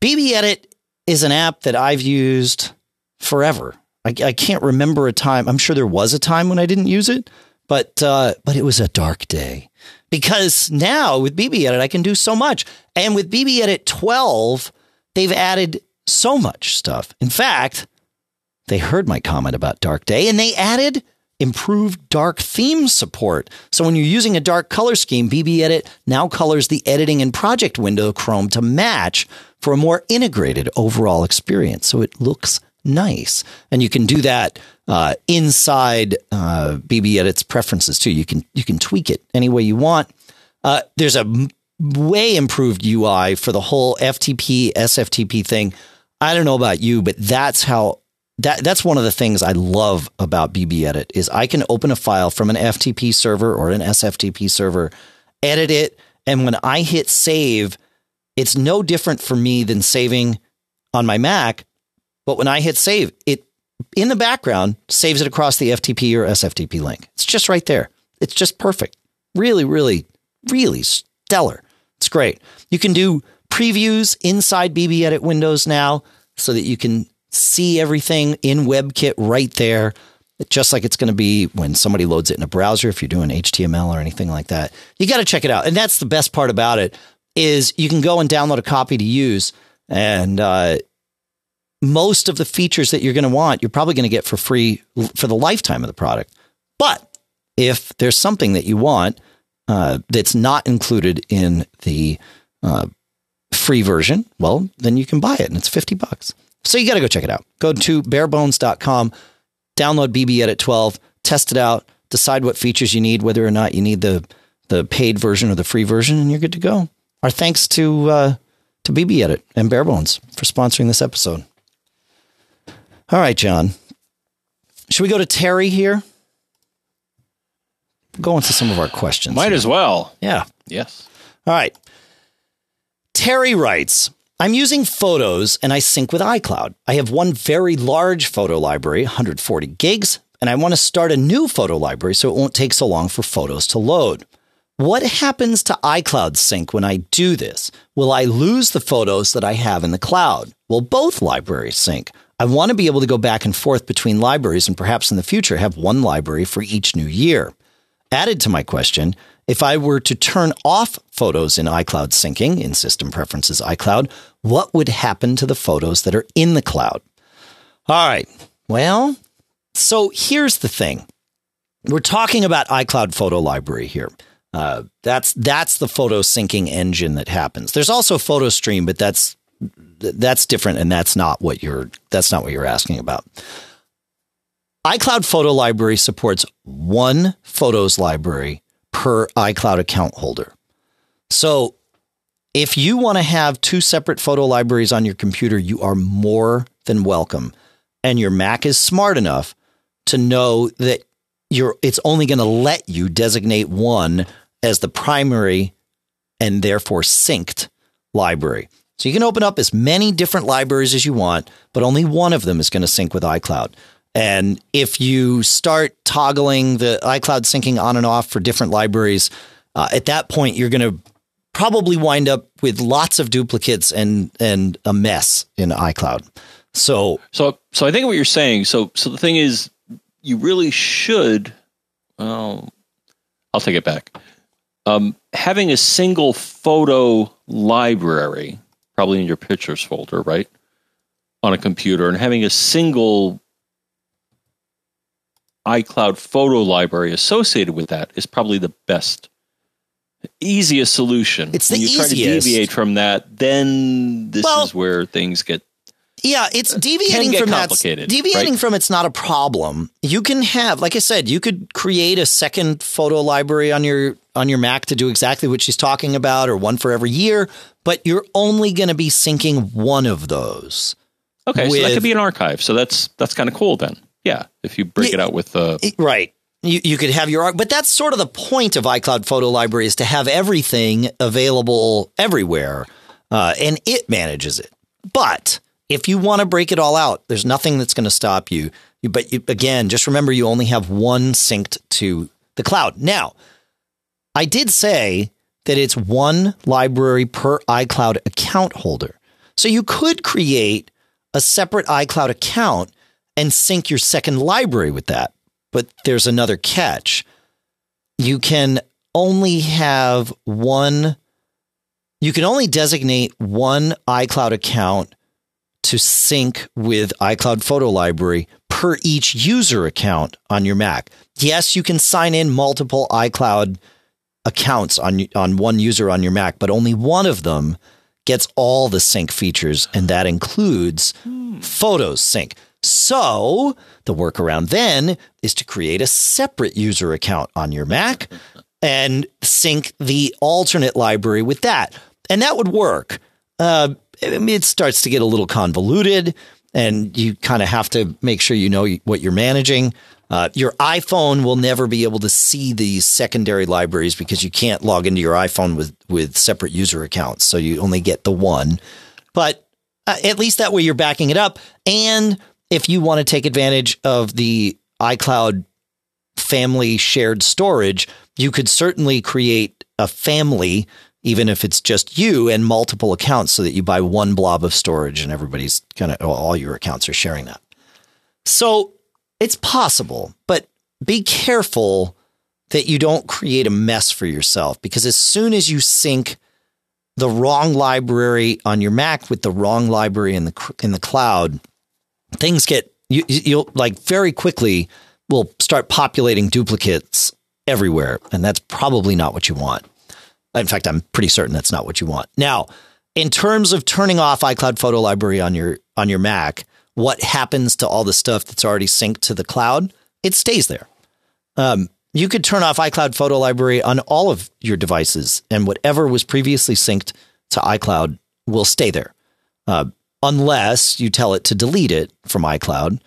BB Edit is an app that I've used forever. I, I, can't remember a time. I'm sure there was a time when I didn't use it, but uh, but it was a dark day because now with BBEdit I can do so much, and with BBEdit 12 they've added so much stuff. In fact, they heard my comment about Dark Day and they added improved dark theme support. So when you're using a dark color scheme, BBEdit now colors the editing and project window Chrome to match for a more integrated overall experience. So it looks nice. And you can do that uh, inside uh, BBEdit's preferences too. You can you can tweak it any way you want. Uh, there's a way improved UI for the whole FTP SFTP thing. I don't know about you, but that's how that that's one of the things I love about BBEdit is I can open a file from an FTP server or an SFTP server, edit it, and when I hit save, it's no different for me than saving on my Mac. But when I hit save, it in the background saves it across the FTP or SFTP link. It's just right there. It's just perfect. Really, really, really stellar. It's great. You can do previews inside BBEdit windows now so that you can see everything in WebKit right there, just like it's going to be when somebody loads it in a browser. If you're doing HTML or anything like that, you got to check it out. And that's the best part about it is you can go and download a copy to use, and uh, most of the features that you're going to want, you're probably going to get for free for the lifetime of the product. But if there's something that you want uh, that's not included in the uh, free version, well, then you can buy it, and it's fifty bucks. So you got to go check it out. Go to barebones.com, download BBEdit 12, test it out, decide what features you need, whether or not you need the the paid version or the free version, and you're good to go. Our thanks to uh, to BBEdit and Barebones for sponsoring this episode. All right, John. Should we go to Terry here? Go into some of our questions. Might as well. Yeah. Yes. All right. Terry writes I'm using photos and I sync with iCloud. I have one very large photo library, 140 gigs, and I want to start a new photo library so it won't take so long for photos to load. What happens to iCloud sync when I do this? Will I lose the photos that I have in the cloud? Will both libraries sync? I want to be able to go back and forth between libraries and perhaps in the future have one library for each new year. Added to my question, if I were to turn off photos in iCloud syncing in System Preferences iCloud, what would happen to the photos that are in the cloud? All right. Well, so here's the thing. We're talking about iCloud Photo Library here. Uh, that's that's the photo syncing engine that happens. There's also PhotoStream, but that's that's different, and that's not what you're that's not what you're asking about iCloud Photo Library supports one photos library per iCloud account holder. So if you want to have two separate photo libraries on your computer, you are more than welcome. And your Mac is smart enough to know that you're it's only going to let you designate one as the primary and therefore synced library. So you can open up as many different libraries as you want, but only one of them is going to sync with iCloud. And if you start toggling the iCloud syncing on and off for different libraries, uh, at that point you're going to probably wind up with lots of duplicates and and a mess in iCloud. So so so I think what you're saying. So so the thing is, you really should. Well, I'll take it back. Um, having a single photo library, probably in your pictures folder, right, on a computer, and having a single iCloud photo library associated with that is probably the best, easiest solution. It's the when you easiest. try to deviate from that, then this Well, is where things get Yeah, it's deviating from that. complicated, Deviating right? from it's not a problem. You can have, like I said, you could create a second photo library on your on your Mac to do exactly what she's talking about, or one for every year. But you're only going to be syncing one of those. Okay, so that could be an archive. So that's that's kind of cool then. Yeah, if you break Yeah. it out with uh, the Right. You, you could have your but that's sort of the point of iCloud Photo Library is to have everything available everywhere, uh, and it manages it. But if you want to break it all out, there's nothing that's going to stop you. But you, again, just remember you only have one synced to the cloud. Now, I did say that it's one library per iCloud account holder. So you could create a separate iCloud account and sync your second library with that. But there's another catch. You can only have one, you can only designate one iCloud account to sync with iCloud Photo Library per each user account on your Mac. Yes, you can sign in multiple iCloud accounts on on one user on your Mac, but only one of them gets all the sync features, and that includes hmm. Photos Sync. So the workaround then is to create a separate user account on your Mac and sync the alternate library with that, and that would work. Uh, it starts to get a little convoluted, and you kind of have to make sure you know what you're managing. Uh, your iPhone will never be able to see these secondary libraries because you can't log into your iPhone with with separate user accounts, so you only get the one. But uh, at least that way you're backing it up. And if you want to take advantage of the iCloud family shared storage, you could certainly create a family, even if it's just you and multiple accounts, so that you buy one blob of storage and everybody's kind of all your accounts are sharing that. So it's possible, but be careful that you don't create a mess for yourself because as soon as you sync the wrong library on your Mac with the wrong library in the in the cloud, things get you, you'll like very quickly will start populating duplicates everywhere, and that's probably not what you want. In fact, I'm pretty certain that's not what you want. Now, in terms of turning off iCloud Photo Library on your on your Mac, what happens to all the stuff that's already synced to the cloud? It stays there. Um, you could turn off iCloud Photo Library on all of your devices, and whatever was previously synced to iCloud will stay there, uh, unless you tell it to delete it from iCloud,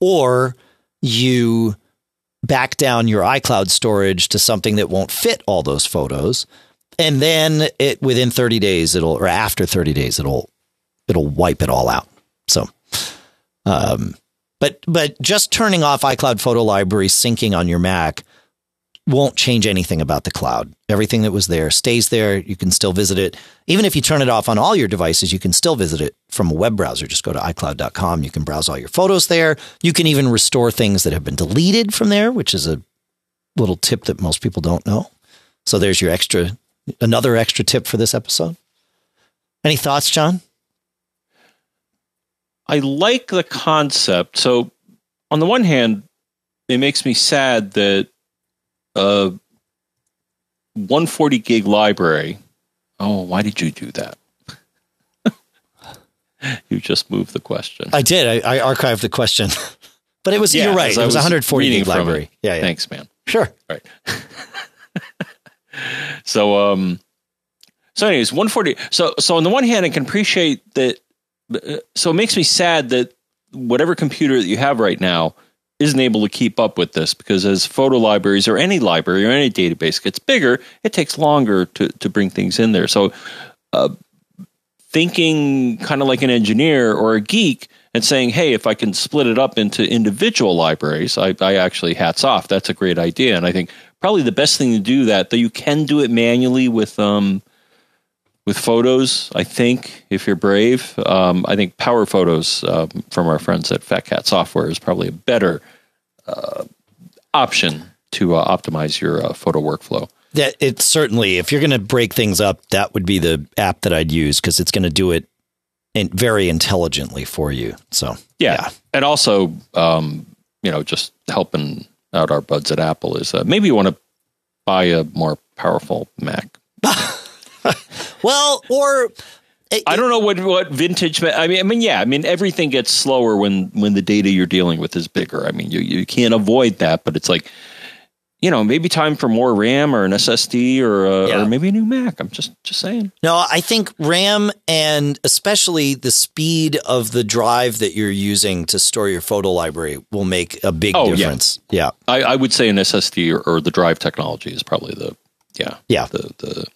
or you back down your iCloud storage to something that won't fit all those photos, and then it within 30 days it'll or after 30 days it'll it'll wipe it all out. So, um, but but just turning off iCloud Photo Library syncing on your Mac won't change anything about the cloud. Everything that was there stays there. You can still visit it. Even if you turn it off on all your devices, you can still visit it from a web browser. Just go to iCloud.com. You can browse all your photos there. You can even restore things that have been deleted from there, which is a little tip that most people don't know. So there's your extra, another extra tip for this episode. Any thoughts, John? I like the concept. So, on the one hand, it makes me sad that a 140 gig library. Oh, why did you do that? you just moved the question. I did. I, I archived the question, but it was. Yeah, you're right. It was was 140 gig library. Yeah, yeah. Thanks, man. Sure. Right. so, um, so anyways, 140. So, so on the one hand, I can appreciate that. uh, So it makes me sad that whatever computer that you have right now isn't able to keep up with this because as photo libraries or any library or any database gets bigger, it takes longer to, to bring things in there. So, uh, thinking kind of like an engineer or a geek and saying, hey, if I can split it up into individual libraries, I, I actually hats off. That's a great idea. And I think probably the best thing to do that, though you can do it manually with um, with photos. I think if you're brave, um, I think PowerPhotos um, from our friends at Fat Cat Software is probably a better uh, option to uh, optimize your uh, photo workflow. That it's certainly if you're going to break things up, that would be the app that I'd use because it's going to do it in, very intelligently for you. So yeah, yeah. and also um, you know just helping out our buds at Apple is uh, maybe you want to buy a more powerful Mac. well, or it, I don't know what what vintage. I mean, I mean, yeah. I mean, everything gets slower when when the data you're dealing with is bigger. I mean, you you can't avoid that, but it's like you know, maybe time for more RAM or an SSD or a, yeah. or maybe a new Mac. I'm just just saying. No, I think RAM and especially the speed of the drive that you're using to store your photo library will make a big oh, difference. Yeah, yeah. I, I, would say an SSD or, or, the drive technology is probably the yeah yeah the the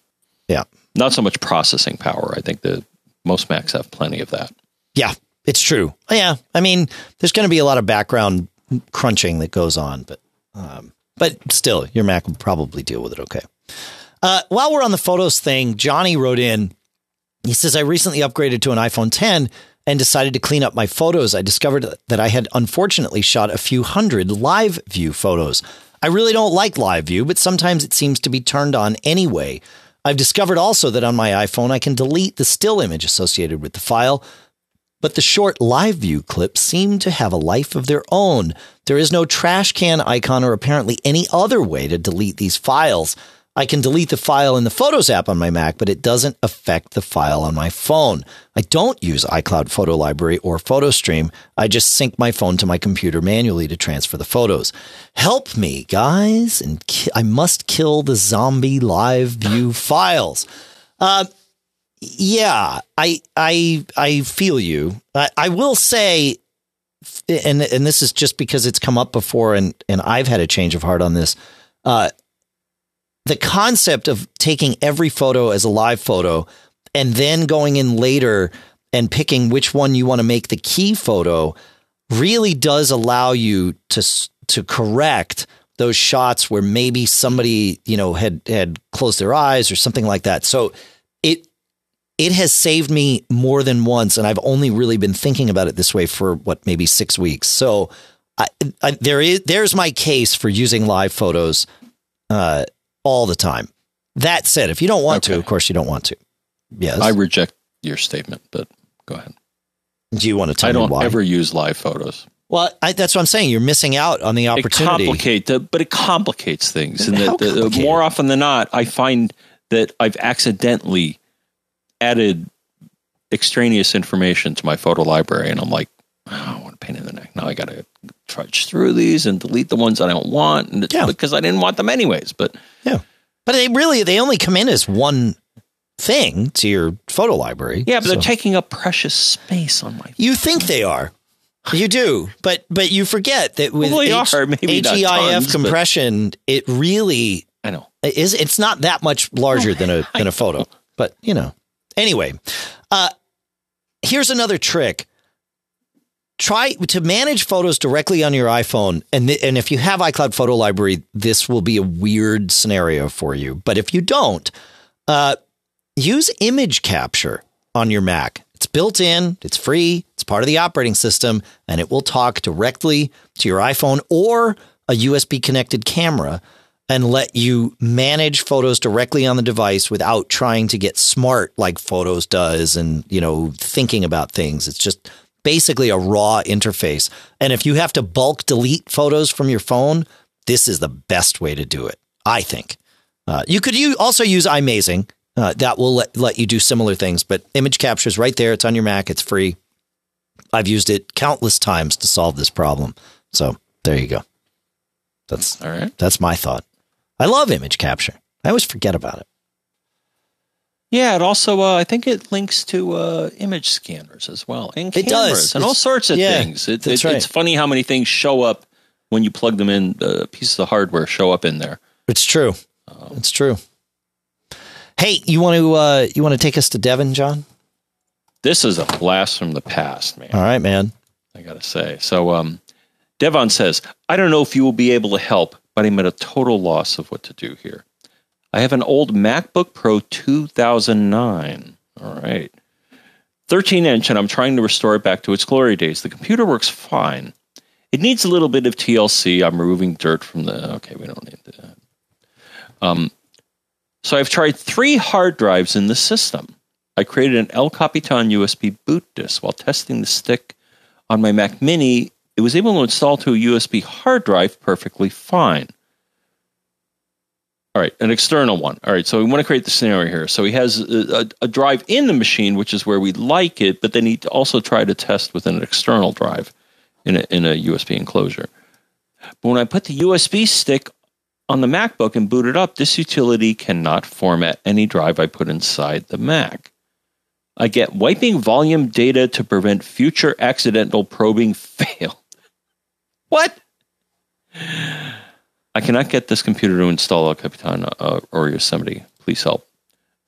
yeah not so much processing power. I think the most Macs have plenty of that. Yeah, it's true. Yeah, I mean, there's going to be a lot of background crunching that goes on, but. Um, but still, your Mac will probably deal with it okay. Uh, while we're on the photos thing, Johnny wrote in. He says, I recently upgraded to an iPhone 10 and decided to clean up my photos. I discovered that I had unfortunately shot a few hundred live view photos. I really don't like live view, but sometimes it seems to be turned on anyway. I've discovered also that on my iPhone, I can delete the still image associated with the file, but the short live view clips seem to have a life of their own. There is no trash can icon or apparently any other way to delete these files. I can delete the file in the Photos app on my Mac, but it doesn't affect the file on my phone. I don't use iCloud Photo Library or PhotoStream. I just sync my phone to my computer manually to transfer the photos. Help me, guys, and ki- I must kill the zombie live view files. Uh, yeah, I I I feel you. I, I will say, and and this is just because it's come up before, and and I've had a change of heart on this. Uh, the concept of taking every photo as a live photo and then going in later and picking which one you want to make the key photo really does allow you to to correct those shots where maybe somebody you know had had closed their eyes or something like that. So it has saved me more than once, and I've only really been thinking about it this way for what maybe six weeks. So I, I, there is there's my case for using live photos uh, all the time. That said, if you don't want okay. to, of course you don't want to. Yes, I reject your statement, but go ahead. Do you want to tell I don't me ever use live photos. Well, I, that's what I'm saying. You're missing out on the opportunity. It complicate, the, but it complicates things, and the, the, more often than not, I find that I've accidentally added extraneous information to my photo library, and I'm like, oh, what a pain in the neck. Now I got to trudge through these and delete the ones I don't want, and yeah. because I didn't want them anyways. But yeah, but they really they only come in as one thing to your photo library. Yeah, but so. they're taking up precious space on my. You think they are. You do, but but you forget that with well, H- are, HEIF tons, compression, but... it really I know is it's not that much larger than a than a photo, but you know. Anyway, uh, here's another trick. Try to manage photos directly on your iPhone. And, th- and if you have iCloud Photo Library, this will be a weird scenario for you. But if you don't, uh, use image capture on your Mac. It's built in, it's free, it's part of the operating system, and it will talk directly to your iPhone or a USB connected camera and let you manage photos directly on the device without trying to get smart like Photos does and, you know, thinking about things. It's just basically a raw interface. And if you have to bulk delete photos from your phone, this is the best way to do it, I think. Uh, you could also use iMazing. Uh, that will let, let you do similar things, but image capture is right there. It's on your Mac. It's free. I've used it countless times to solve this problem. So there you go. That's all right. That's my thought. I love image capture. I always forget about it. Yeah, it also uh, I think it links to uh, image scanners as well, and cameras, it does. and all sorts of yeah, things. It, it, right. It's funny how many things show up when you plug them in, uh, pieces of hardware show up in there. It's true. it's true. Hey, you want to uh, you want to take us to Devon, John? This is a blast from the past, man. All right, man. I gotta say. So, um, Devon says, I don't know if you will be able to help, but I'm at a total loss of what to do here. I have an old MacBook Pro 2009. All right. 13 inch, and I'm trying to restore it back to its glory days. The computer works fine. It needs a little bit of TLC. I'm removing dirt from the. Okay, we don't need that. Um, so I've tried three hard drives in the system. I created an El Capitan USB boot disk while testing the stick on my Mac Mini. It was able to install to a USB hard drive perfectly fine. All right, an external one. All right, so we want to create the scenario here. So he has a, a, drive in the machine, which is where we like it, but then he also tried to test with an external drive in a, in a USB enclosure. But when I put the USB stick on the MacBook and boot it up, this utility cannot format any drive I put inside the Mac. I get wiping volume data to prevent future accidental probing fail. What? I cannot get this computer to install El Capitan uh, or Yosemite. Please help.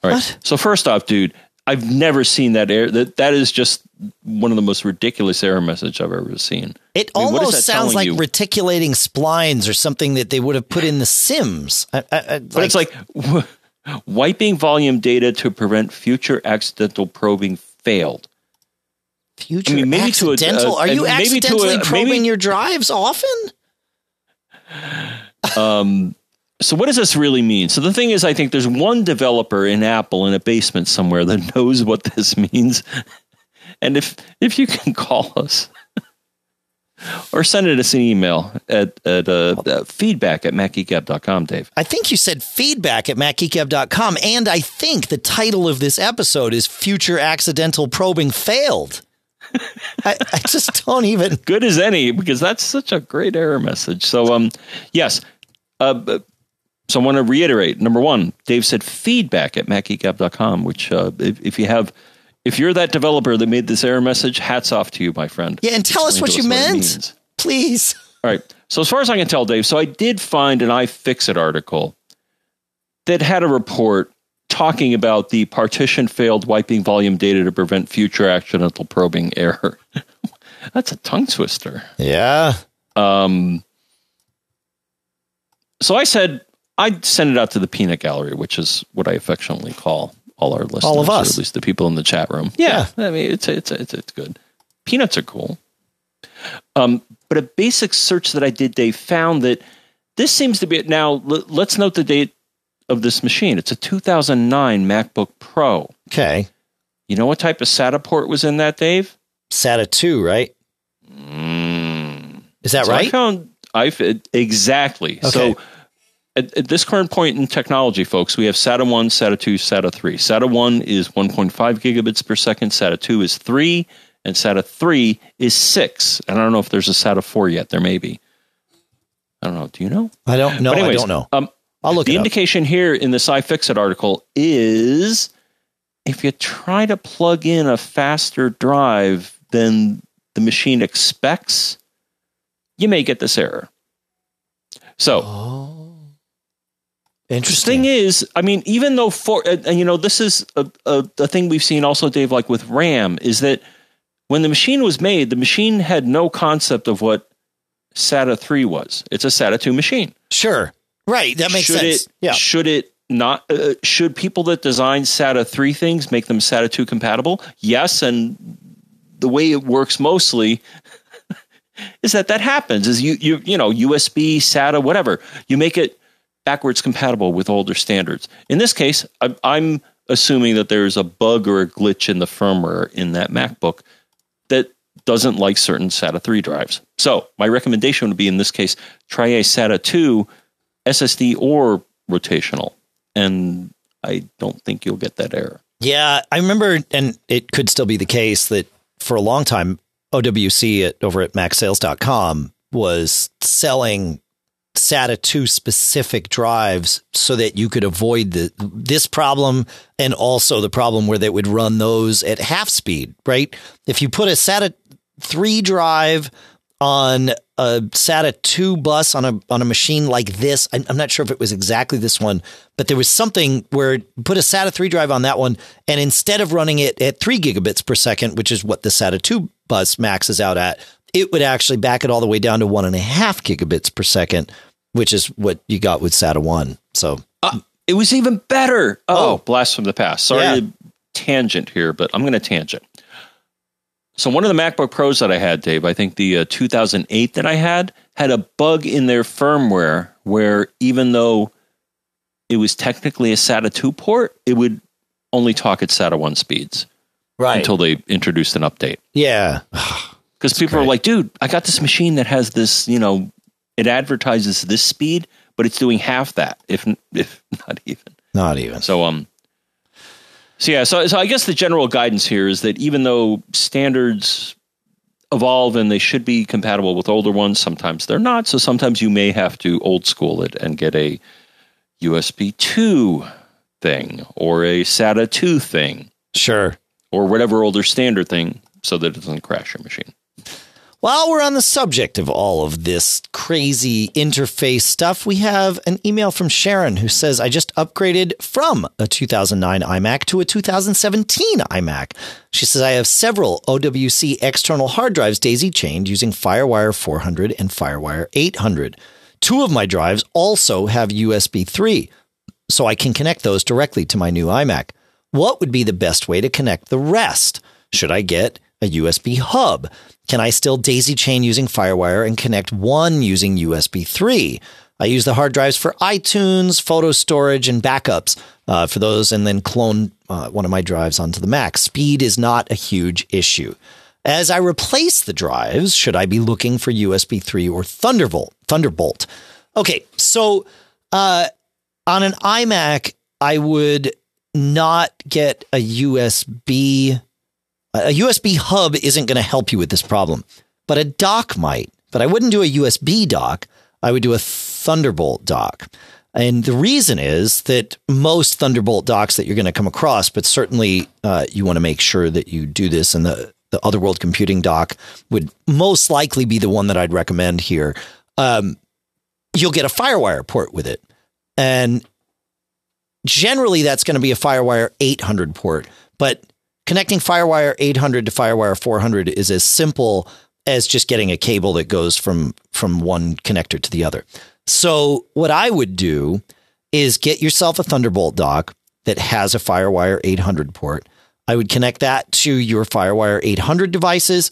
All right. What? So first off, dude, I've never seen that error. That that is just one of the most ridiculous error message I've ever seen. It I mean, almost sounds like you? reticulating splines or something that they would have put in the Sims. I, I, But it's like wiping volume data to prevent future accidental probing failed. Future I mean, maybe to a- accidental. uh, Are you and maybe to accidentally a- probing maybe- your drives often? Um, so what does this really mean? So the thing is, I think there's one developer in Apple in a basement somewhere that knows what this means, and if if you can call us or send it us an email at at uh, uh, feedback at macgeekgab.com, Dave. I think you said feedback at macgeekgab.com. And I think the title of this episode is Future Accidental Probing Failed. I, I just don't even. Good as any because that's such a great error message. So um, yes. Uh, so I want to reiterate. Number one, Dave said feedback at macgeekgab.com, which uh, if, if you have, if you're that developer that made this error message, hats off to you, my friend. Yeah, and tell us what you it meant, means. please. All right. So as far as I can tell, Dave, so I did find an iFixit article that had a report talking about the partition failed wiping volume data to prevent future accidental probing error. That's a tongue twister. Yeah. Um, so I said I'd send it out to the peanut gallery, which is what I affectionately call all our listeners, All of or us. at least the people in the chat room. Yeah, I mean it's it's it's it's good. Peanuts are cool. Um, but a basic search that I did, Dave, found that this seems to be now. l- let's note the date of this machine. It's a 2009 MacBook Pro. Okay. You know what type of SATA port was in that, Dave? SATA 2, right? Mm. Is that So I found I exactly. Okay. So at, at this current point in technology, folks, we have SATA one, SATA two, SATA three. SATA one is 1.5 gigabits per second. SATA two is three, and SATA three is six. And I don't know if there's a SATA four yet. There may be. I don't know. Do you know? I don't know. Anyways, I don't know. Um, I'll look the it up. indication here in this iFixit article is if you try to plug in a faster drive than the machine expects, you may get this error. So Oh. the Interesting. thing is, I mean, even though for and, and, you know this is a, a, a thing we've seen also, Dave, like with RAM, is that when the machine was made, the machine had no concept of what SATA three was. It's a SATA two machine. Sure. Right. That makes should sense. It, yeah. Should it not? Uh, should people that design SATA three things make them SATA two compatible? Yes, and the way it works mostly is that that happens. Is you you you know USB SATA whatever you make it backwards compatible with older standards. In this case, I'm, I'm assuming that there's a bug or a glitch in the firmware in that MacBook that doesn't like certain SATA 3 drives. So, my recommendation would be in this case, try a SATA 2 SSD or rotational. And I don't think you'll get that error. Yeah, I remember, and it could still be the case that for a long time, OWC at, over at MacSales.com was selling SATA 2 specific drives so that you could avoid the this problem and also the problem where they would run those at half speed, right? If you put a SATA 3 drive on a SATA 2 bus on a on a machine like this. I'm, I'm not sure if it was exactly this one, but there was something where it put a SATA 3 drive on that one, and instead of running it at three gigabits per second, which is what the SATA 2 bus maxes out at, it would actually back it all the way down to one and a half gigabits per second, which is what you got with SATA 1. So uh, it was even better. Oh, oh, blast from the past. Sorry yeah. tangent here, but I'm going to tangent. So one of the MacBook Pros that I had, Dave, I think the uh, 2008 that I had had a bug in their firmware where even though it was technically a SATA 2 port, it would only talk at SATA 1 speeds. Right. Until they introduced an update. Yeah. Because people great. are like, dude, I got this machine that has this, you know, it advertises this speed, but it's doing half that, if if not even. Not even. So um so yeah, so so I guess the general guidance here is that even though standards evolve and they should be compatible with older ones, sometimes they're not. So sometimes you may have to old school it and get a USB 2 thing or a SATA 2 thing. Sure. Or whatever older standard thing so that it doesn't crash your machine. While we're on the subject of all of this crazy interface stuff, we have an email from Sharon who says, I just upgraded from a 2009 iMac to a 2017 iMac. She says, I have several OWC external hard drives daisy chained using Firewire 400 and Firewire 800. Two of my drives also have USB 3, so I can connect those directly to my new iMac. What would be the best way to connect the rest? Should I get a USB hub? Can I still daisy chain using Firewire and connect one using USB 3? I use the hard drives for iTunes, photo storage, and backups uh, for those, and then clone uh, one of my drives onto the Mac. Speed is not a huge issue. As I replace the drives, should I be looking for USB 3 or Thunderbolt? Thunderbolt. Okay, so uh, on an iMac, I would not get a USB a USB hub isn't going to help you with this problem, but a dock might. But I wouldn't do a USB dock. I would do a Thunderbolt dock. And the reason is that most Thunderbolt docks that you're going to come across, but certainly uh, you want to make sure that you do this. And the, the Other World Computing dock would most likely be the one that I'd recommend here. Um, you'll get a Firewire port with it. And generally, that's going to be a Firewire 800 port. But connecting FireWire 800 to FireWire 400 is as simple as just getting a cable that goes from from one connector to the other. So what I would do is get yourself a Thunderbolt dock that has a FireWire 800 port. I would connect that to your FireWire 800 devices.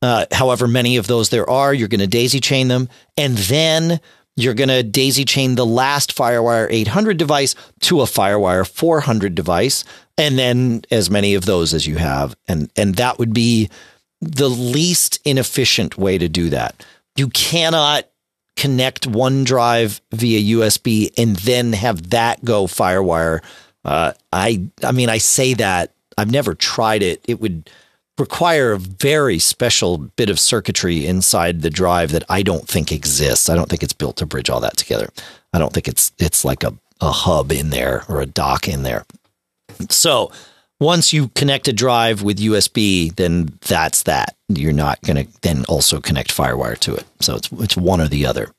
Uh, however many of those there are, you're going to daisy chain them, and then you're going to daisy chain the last FireWire 800 device to a FireWire 400 device, and then as many of those as you have, and and that would be the least inefficient way to do that. You cannot connect one drive via USB and then have that go FireWire. Uh, I I mean I say that I've never tried it. It would require a very special bit of circuitry inside the drive that I don't think exists. I don't think it's built to bridge all that together. I don't think it's it's like a, a hub in there or a dock in there. So once you connect a drive with USB, then that's that. You're not going to then also connect FireWire to it. So it's it's one or the other.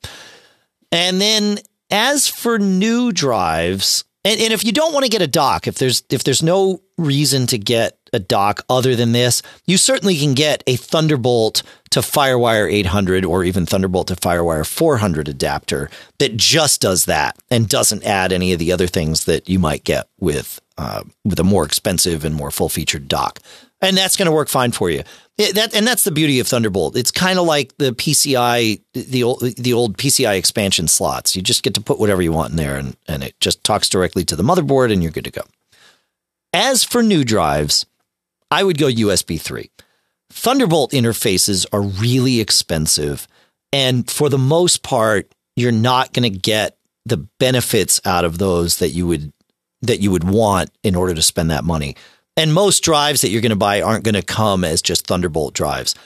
And then as for new drives, and, and if you don't want to get a dock, if there's if there's no reason to get a dock other than this, you certainly can get a Thunderbolt to Firewire 800 or even Thunderbolt to Firewire 400 adapter that just does that and doesn't add any of the other things that you might get with uh, with a more expensive and more full featured dock. And that's going to work fine for you. It, that and that's the beauty of Thunderbolt. It's kind of like the PCI, the old the old PCI expansion slots. You just get to put whatever you want in there, and and it just talks directly to the motherboard, and you're good to go. As for new drives, I would go USB 3. Thunderbolt interfaces are really expensive. And for the most part, you're not going to get the benefits out of those that you would that you would want in order to spend that money. And most drives that you're going to buy aren't going to come as just Thunderbolt drives.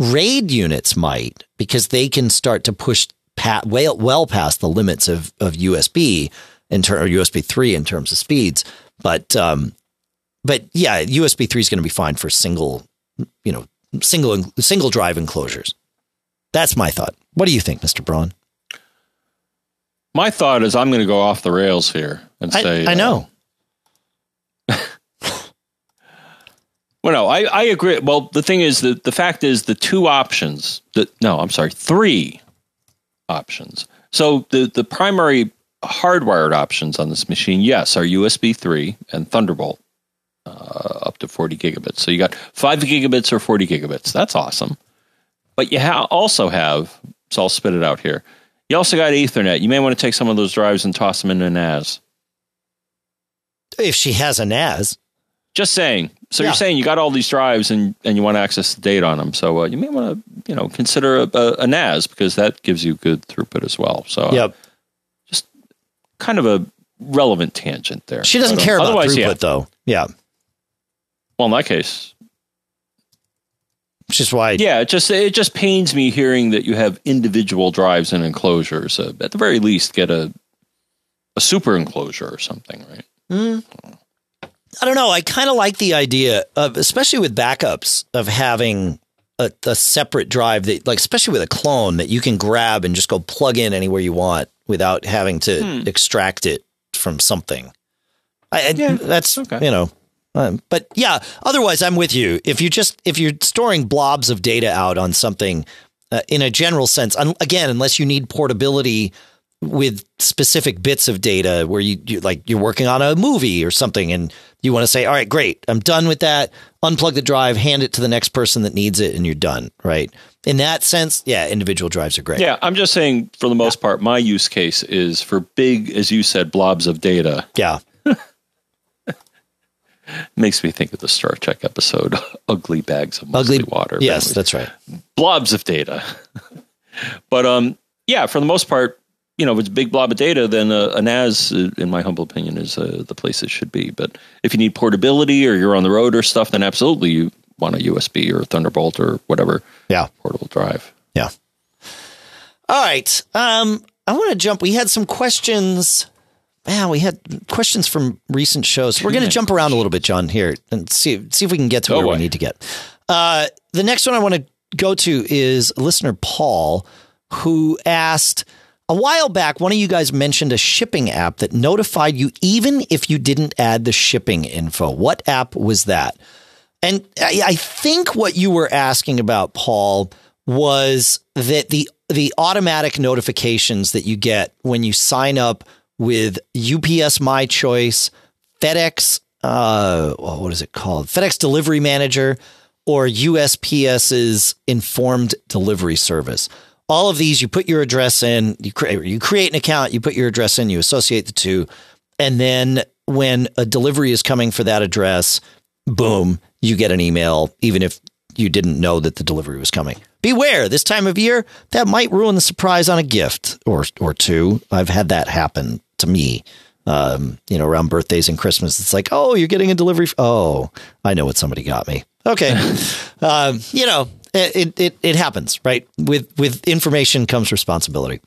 RAID units might because they can start to push pat, well, well past the limits of, of USB in ter- or USB 3 in terms of speeds. But um, but yeah, USB three is going to be fine for single, you know, single single drive enclosures. That's my thought. What do you think, Mr. Braun? My thought is I'm going to go off the rails here and say I, I know. Uh, well, no, I, I agree. Well, the thing is that the fact is the two options that no, I'm sorry, three options. So the the primary hardwired options on this machine, yes, are USB 3 and Thunderbolt up to 40 gigabits. So you got 5 gigabits or 40 gigabits. That's awesome. But you ha- also have, so I'll spit it out here. You also got Ethernet. You may want to take some of those drives and toss them into an NAS. If she has a NAS. Just saying. So Yeah. you're saying you got all these drives and, and you want to access the data on them. So uh, you may want to you know consider a, a, a NAS because that gives you good throughput as well. So uh, just kind of a relevant tangent there. She doesn't uh, care about throughput yeah. though. Yeah. Well, in that case, Which is why yeah, it just it just pains me hearing that you have individual drives and enclosures. Uh, at the very least, get a a super enclosure or something, right? I don't know. I kind of like the idea of, especially with backups, of having a, a separate drive that, like, especially with a clone that you can grab and just go plug in anywhere you want without having to Hmm. extract it from something. I, I- Yeah, that's okay. you know, um, but yeah. Otherwise, I'm with you. If you just if you're storing blobs of data out on something uh, in a general sense, un- again, unless you need portability with specific bits of data where you, you like you're working on a movie or something and you want to say all right great i'm done with that unplug the drive hand it to the next person that needs it and you're done right in that sense yeah individual drives are great Yeah, I'm just saying for the most part, my use case is for big, as you said, blobs of data. yeah Makes me think of the Star Trek episode, "Ugly Bags of ugly Water." yes that's right blobs of data. but um, yeah, for the most part, you know, if it's a big blob of data, then uh, a NAS, uh, in my humble opinion, is uh, the place it should be. But if you need portability or you're on the road or stuff, then absolutely you want a USB or a Thunderbolt or whatever yeah portable drive. yeah all right um i want to jump we had some questions Man, we had questions from recent shows. We're going to jump around a little bit, John, here and see see if we can get to Go where we need to get. Uh, the next one I want to go to is listener Paul, who asked a while back. One of you guys mentioned a shipping app that notified you even if you didn't add the shipping info. What app was that? And I, I think what you were asking about, Paul, was that the the automatic notifications that you get when you sign up with UPS My Choice, FedEx, uh, what is it called? FedEx Delivery Manager, or USPS's Informed Delivery Service. All of these, you put your address in, you create you create an account, you put your address in, you associate the two, and then when a delivery is coming for that address, boom, you get an email, even if you didn't know that the delivery was coming. Beware, this time of year, that might ruin the surprise on a gift or or two. I've had that happen to me. Um, you know, around birthdays and Christmas, it's like, oh, you're getting a delivery. Oh, I know what somebody got me. Okay, um, you know, it, it it happens, right? With with information comes responsibility.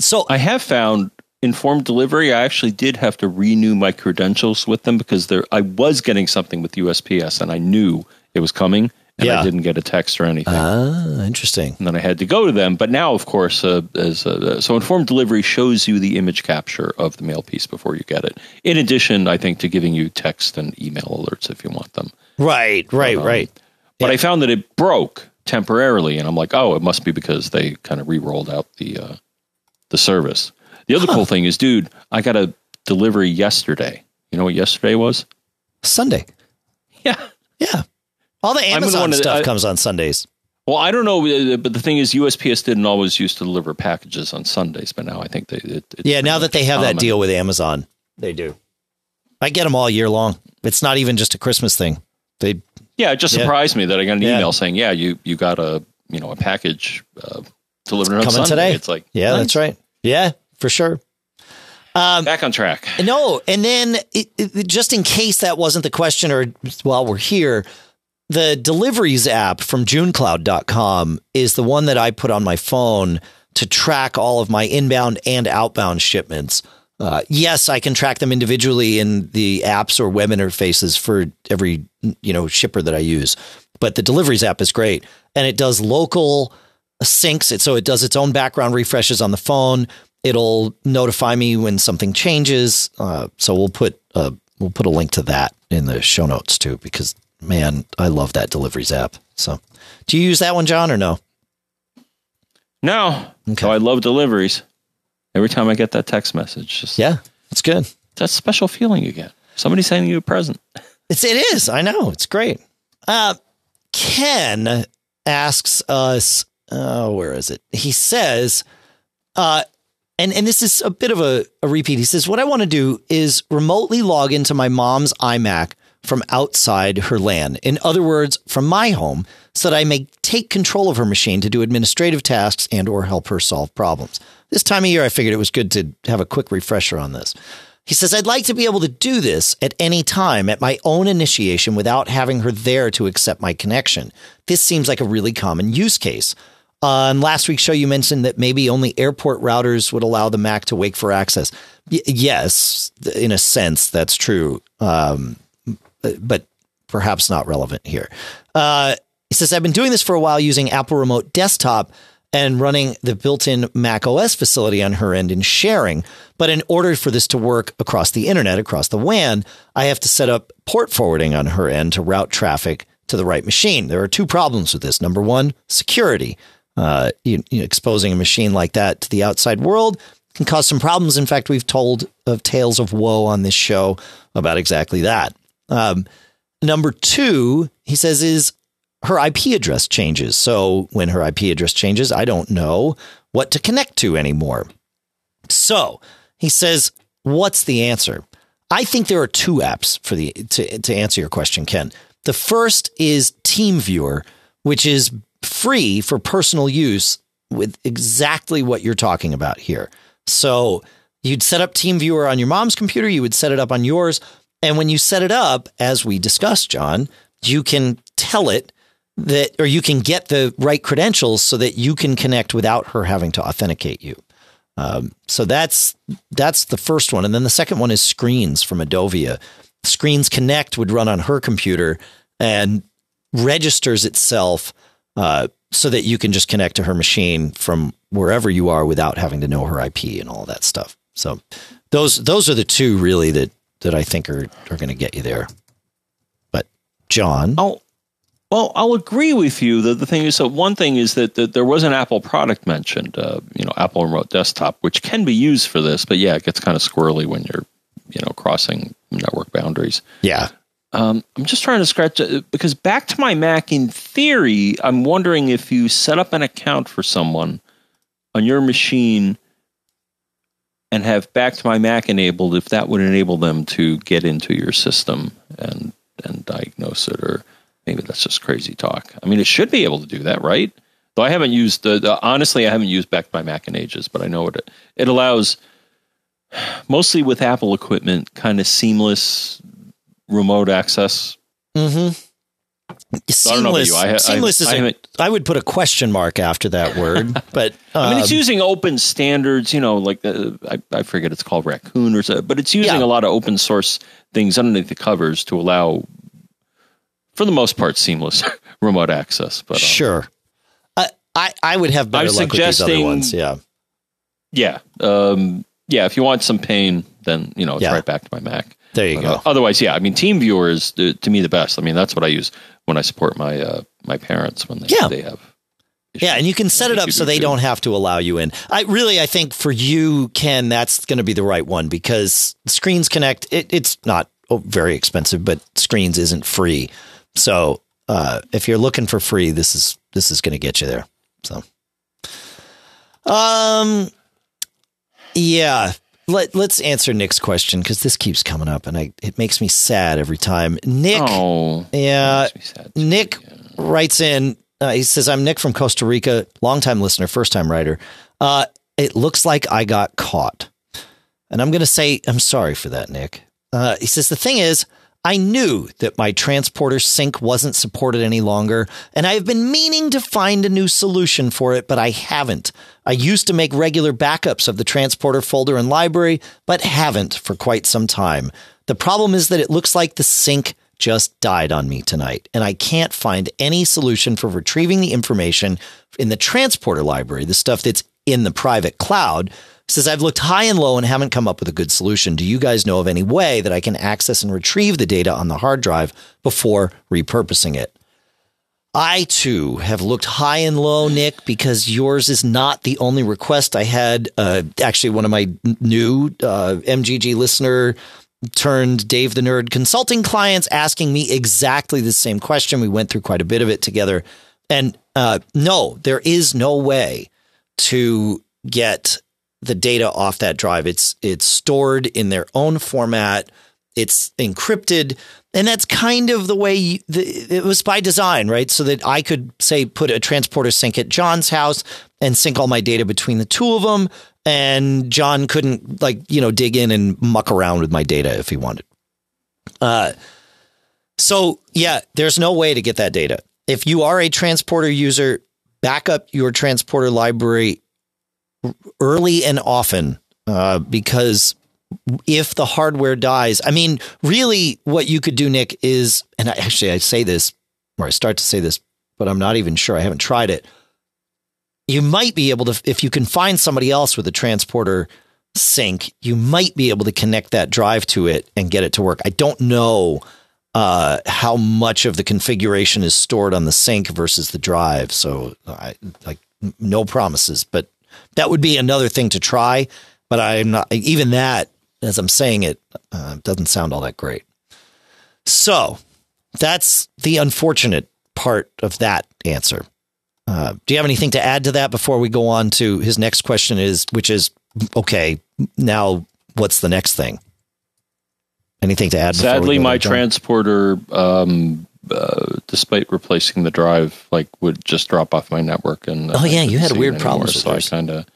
So I have found informed delivery. I actually did have to renew my credentials with them because there I was getting something with USPS and I knew it was coming and Yeah. I didn't get a text or anything. ah, interesting. and then I had to go to them. But now, of course, uh, as uh, so informed delivery shows you the image capture of the mail piece before you get it. In addition, I think to giving you text and email alerts if you want them. Right, right, Um, right. But I found that it broke temporarily, and I'm like, oh, it must be because they kind of re-rolled out the uh, the service. The other cool thing is, dude, I got a delivery yesterday. You know what yesterday was? Sunday. Yeah. Yeah. All the Amazon the- stuff I- comes on Sundays. Well, I don't know, uh, but the thing is, USPS didn't always used to deliver packages on Sundays, but now I think they. It, Yeah, now that they have that deal with Amazon, they do. I get them all year long. It's not even just a Christmas thing. They Yeah, it just Yeah. surprised me that I got an Yeah. email saying, "Yeah, you you got a you know a package uh, delivered on coming Sunday." today. It's like, yeah, nice. that's right. Yeah, for sure. Back on track. No, and then it, it, just in case that wasn't the question, or while we're here, the deliveries app from JuneCloud.com is the one that I put on my phone to track all of my inbound and outbound shipments. Uh, yes, I can track them individually in the apps or web interfaces for every you know shipper that I use, but the deliveries app is great, and it does local syncs it so it does its own background refreshes on the phone. It'll notify me when something changes. Uh, so we'll put a we'll put a link to that in the show notes too because man, I love that deliveries app. So, do you use that one, John, or no? No. Okay. So I love deliveries. Every time I get that text message, just yeah, it's good. That special feeling you get. Somebody sending you a present. It's it is. I know. It's great. Uh, Ken asks us. Uh, where is it? He says, uh, and and this is a bit of a, a repeat. He says, what I want to do is remotely log into my mom's iMac from outside her LAN. In other words, from my home, so that I may take control of her machine to do administrative tasks and or help her solve problems. This time of year, I figured it was good to have a quick refresher on this. He says, I'd like to be able to do this at any time at my own initiation without having her there to accept my connection. This seems like a really common use case. On last week's show, you mentioned that maybe only airport routers would allow the Mac to wake for access. Y- yes, in a sense, that's true. Um, but perhaps not relevant here. Uh, he says, I've been doing this for a while using Apple Remote Desktop and running the built in Mac OS facility on her end and sharing. But in order for this to work across the internet, across the WAN, I have to set up port forwarding on her end to route traffic to the right machine. There are two problems with this. Number one, security. Uh, you, you know, exposing a machine like that to the outside world can cause some problems. In fact, we've told of tales of woe on this show about exactly that. Um, number two, he says, is her IP address changes. So when her IP address changes, I don't know what to connect to anymore. So he says, what's the answer? I think there are two apps for the to, to answer your question, Ken. The first is TeamViewer, which is free for personal use with exactly what you're talking about here. So you'd set up TeamViewer on your mom's computer, you would set it up on yours, and when you set it up, as we discussed, John, you can tell it that, or you can get the right credentials so that you can connect without her having to authenticate you. Um, so that's that's the first one, and then the second one is Screens from Edovia. Screens Connect would run on her computer and registers itself uh, so that you can just connect to her machine from wherever you are without having to know her IP and all that stuff. So those those are the two really that that I think are are going to get you there. But John, oh, well, I'll agree with you. that the thing is, so one thing is that, that there was an Apple product mentioned, uh, you know, Apple Remote Desktop, which can be used for this, but yeah, it gets kind of squirrely when you're, you know, crossing network boundaries. Yeah. Um, I'm just trying to scratch it because back to my Mac, in theory, I'm wondering if you set up an account for someone on your machine and have back to my Mac enabled, if that would enable them to get into your system and and diagnose it, or maybe that's just crazy talk. I mean, it should be able to do that, right? Though I haven't used the, the honestly, I haven't used back to my Mac in ages, but I know it it allows mostly with Apple equipment, kind of seamless remote access. Mm-hmm. Seamless. I, I, seamless I, is. I would put a question mark after that word, but um, I mean, it's um, using open standards. You know, like the, I, I forget it's called Raccoon or so, but it's using yeah. a lot of open source things underneath the covers to allow, for the most part, seamless remote access. But um, sure, I, I I would have better luck with these other ones. Yeah, yeah, um, yeah. If you want some pain, then you know it's yeah. right back to my Mac. There you but, go. Uh, otherwise, yeah, I mean, TeamViewer is uh, to me the best. I mean, that's what I use when I support my uh, my parents when they yeah. they have. Yeah, and you can set it up so they don't have to allow you in. I really, I think for you, Ken, that's going to be the right one because Screens Connect. It, it's not oh, very expensive, but Screens isn't free. So uh, if you're looking for free, this is this is going to get you there. So, um, yeah, let, let's answer Nick's question because this keeps coming up and I, it makes me sad every time. Nick, oh, yeah, Nick writes in. Uh, he says, "I'm Nick from Costa Rica, longtime listener, first time writer. Uh, it looks like I got caught, and I'm going to say I'm sorry for that, Nick." Uh, he says, "The thing is." I knew that my transporter sync wasn't supported any longer, and I have been meaning to find a new solution for it, but I haven't. I used to make regular backups of the transporter folder and library, but haven't for quite some time. The problem is that it looks like the sync just died on me tonight, and I can't find any solution for retrieving the information in the transporter library, the stuff that's in the private cloud. Says I've looked high and low and haven't come up with a good solution. Do you guys know of any way that I can access and retrieve the data on the hard drive before repurposing it? I too have looked high and low, Nick, because yours is not the only request I had. Uh, actually, one of my new uh, MGG listener turned Dave the Nerd consulting clients asking me exactly the same question. We went through quite a bit of it together. And uh, no, there is no way to get the data off that drive. It's it's stored in their own format. It's encrypted, and that's kind of the way you, the, it was by design, right? So that I could say put a transporter sync at John's house and sync all my data between the two of them, and John couldn't like you know dig in and muck around with my data if he wanted. Uh, so yeah, there's no way to get that data. If you are a transporter user, back up your transporter library early and often uh, because if the hardware dies, I mean, really, what you could do, Nick, is, and I, actually, I say this, or I start to say this, but I'm not even sure. I haven't tried it. You might be able to, if you can find somebody else with a transporter sync, you might be able to connect that drive to it and get it to work. I don't know uh, how much of the configuration is stored on the sync versus the drive. So, I like no promises, but that would be another thing to try. But I'm not even that. As I'm saying it, uh, doesn't sound all that great. So that's the unfortunate part of that answer. Uh, do you have anything to add to that before we go on to his next question? Is which is okay. Now, what's the next thing? Anything to add? Sadly, my transporter, um, uh, despite replacing the drive, like would just drop off my network. And oh yeah, you had a weird problem. So I kind of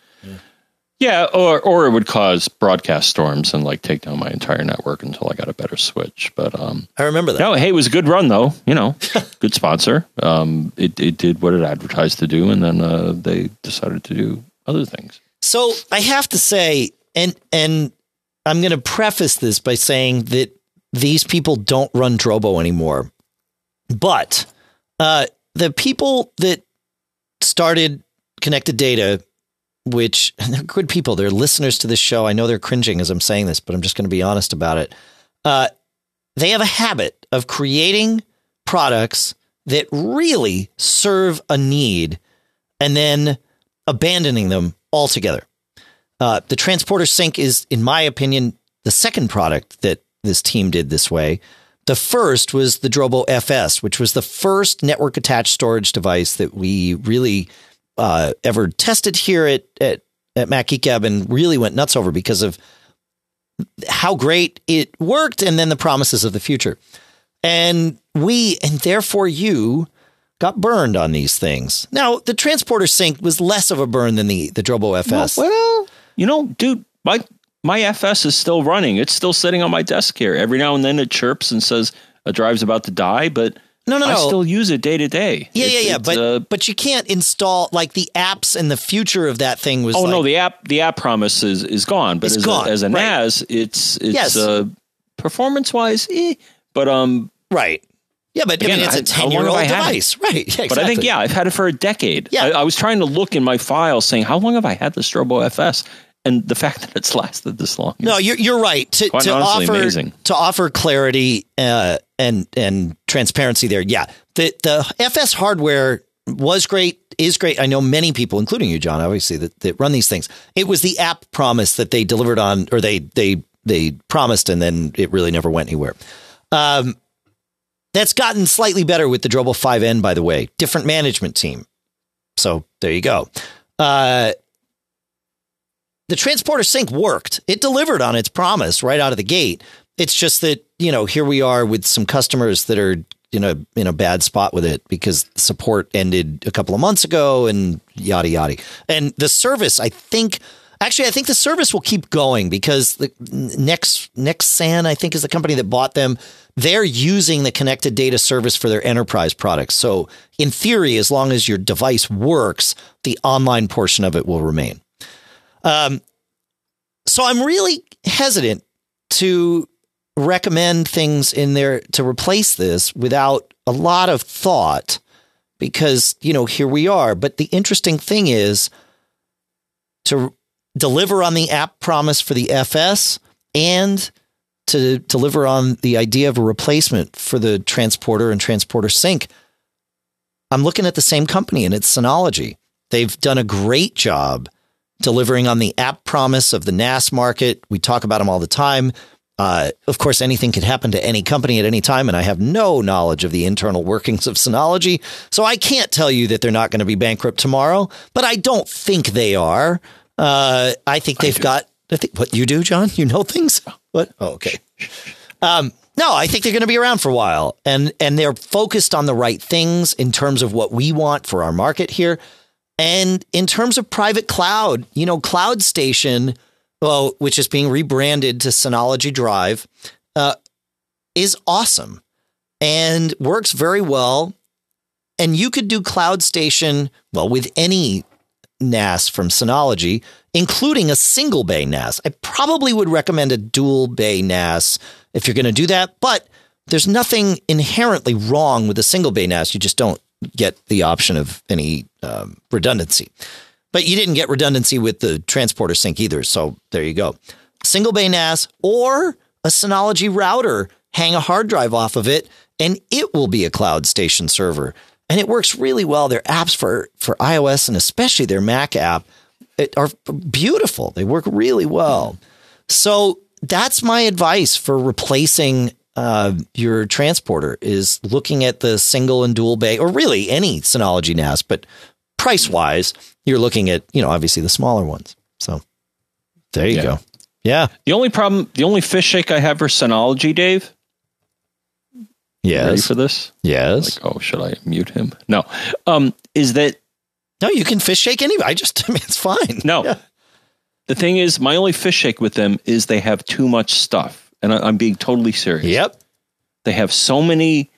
yeah, or or it would cause broadcast storms and like take down my entire network until I got a better switch. But um, I remember that. No, hey, it was a good run though. You know, good sponsor. Um, it it did what it advertised to do, and then uh, they decided to do other things. So I have to say, and and I'm going to preface this by saying that these people don't run Drobo anymore, but uh, the people that started connected data which they're good people. They're listeners to this show. I know they're cringing as I'm saying this, but I'm just going to be honest about it. Uh, they have a habit of creating products that really serve a need and then abandoning them altogether. Uh, the Transporter Sync is, in my opinion, the second product that this team did this way. The first was the Drobo FS, which was the first network attached storage device that we really uh, ever tested here at, at, at Mac Geek Gab and really went nuts over because of how great it worked and then the promises of the future. And we, and therefore you, got burned on these things. Now, the transporter sync was less of a burn than the, the Drobo FS. Well, well, you know, dude, my, my FS is still running. It's still sitting on my desk here. Every now and then it chirps and says a drive's about to die, but no, no, no. I still use it day to day. Yeah, it's, yeah, yeah. But uh, but you can't install like the apps and the future of that thing was. Oh like, no, the app the app promise is is gone. But it's as gone. A, as a right. NAS, it's it's yes. uh, performance wise, eh, but um, right. Yeah, but Again, I mean, it's a ten-year-old device, right? Yeah, exactly. But I think yeah, I've had it for a decade. Yeah, I, I was trying to look in my files, saying how long have I had the Drobo FS, and the fact that it's lasted this long. No, you're you're right. To, to offer amazing. to offer clarity uh, and and transparency there. Yeah, the the FS hardware was great, is great. I know many people, including you, John, obviously that, that run these things. It was the app promise that they delivered on, or they they they promised, and then it really never went anywhere. Um, that's gotten slightly better with the Drobo 5N, by the way. Different management team. So there you go. Uh, the transporter sync worked. It delivered on its promise right out of the gate. It's just that, you know, here we are with some customers that are in a in a bad spot with it because support ended a couple of months ago and yada yada. And the service, I think actually I think the service will keep going because the next Nexsan, I think is the company that bought them. They're using the connected data service for their enterprise products. So in theory, as long as your device works, the online portion of it will remain. Um, so I'm really hesitant to recommend things in there to replace this without a lot of thought because, you know, here we are. But the interesting thing is to deliver on the app promise for the FS and to deliver on the idea of a replacement for the transporter and transporter sync. I'm looking at the same company and it's Synology. They've done a great job delivering on the app promise of the NAS market. We talk about them all the time. Uh, of course, anything could happen to any company at any time, and I have no knowledge of the internal workings of Synology, so I can't tell you that they're not going to be bankrupt tomorrow. But I don't think they are. Uh, I think they've I got. I think what you do, John. You know things. What? Oh, okay. Um, no, I think they're going to be around for a while, and and they're focused on the right things in terms of what we want for our market here, and in terms of private cloud. You know, Cloud Station well, which is being rebranded to Synology Drive, uh, is awesome and works very well. And you could do Cloud Station, well, with any NAS from Synology, including a single bay NAS. I probably would recommend a dual bay NAS if you're going to do that, but there's nothing inherently wrong with a single bay NAS. You just don't get the option of any um, redundancy. But you didn't get redundancy with the transporter sync either. So there you go. Single bay NAS or a Synology router, hang a hard drive off of it, and it will be a cloud station server. And it works really well. Their apps for, for iOS and especially their Mac app are beautiful. They work really well. So that's my advice for replacing uh, your transporter is looking at the single and dual bay, or really any Synology NAS, but price wise, you're looking at, you know, obviously the smaller ones. So there you yeah. go. Yeah. The only problem, the only fish shake I have for Synology, Dave. Yes. Ready for this? Yes. Like, oh, should I mute him? No. Um, is that no? You can fish shake anyway. I just, I mean, it's fine. No. Yeah. The thing is, my only fish shake with them is they have too much stuff, and I, I'm being totally serious. Yep. They have so many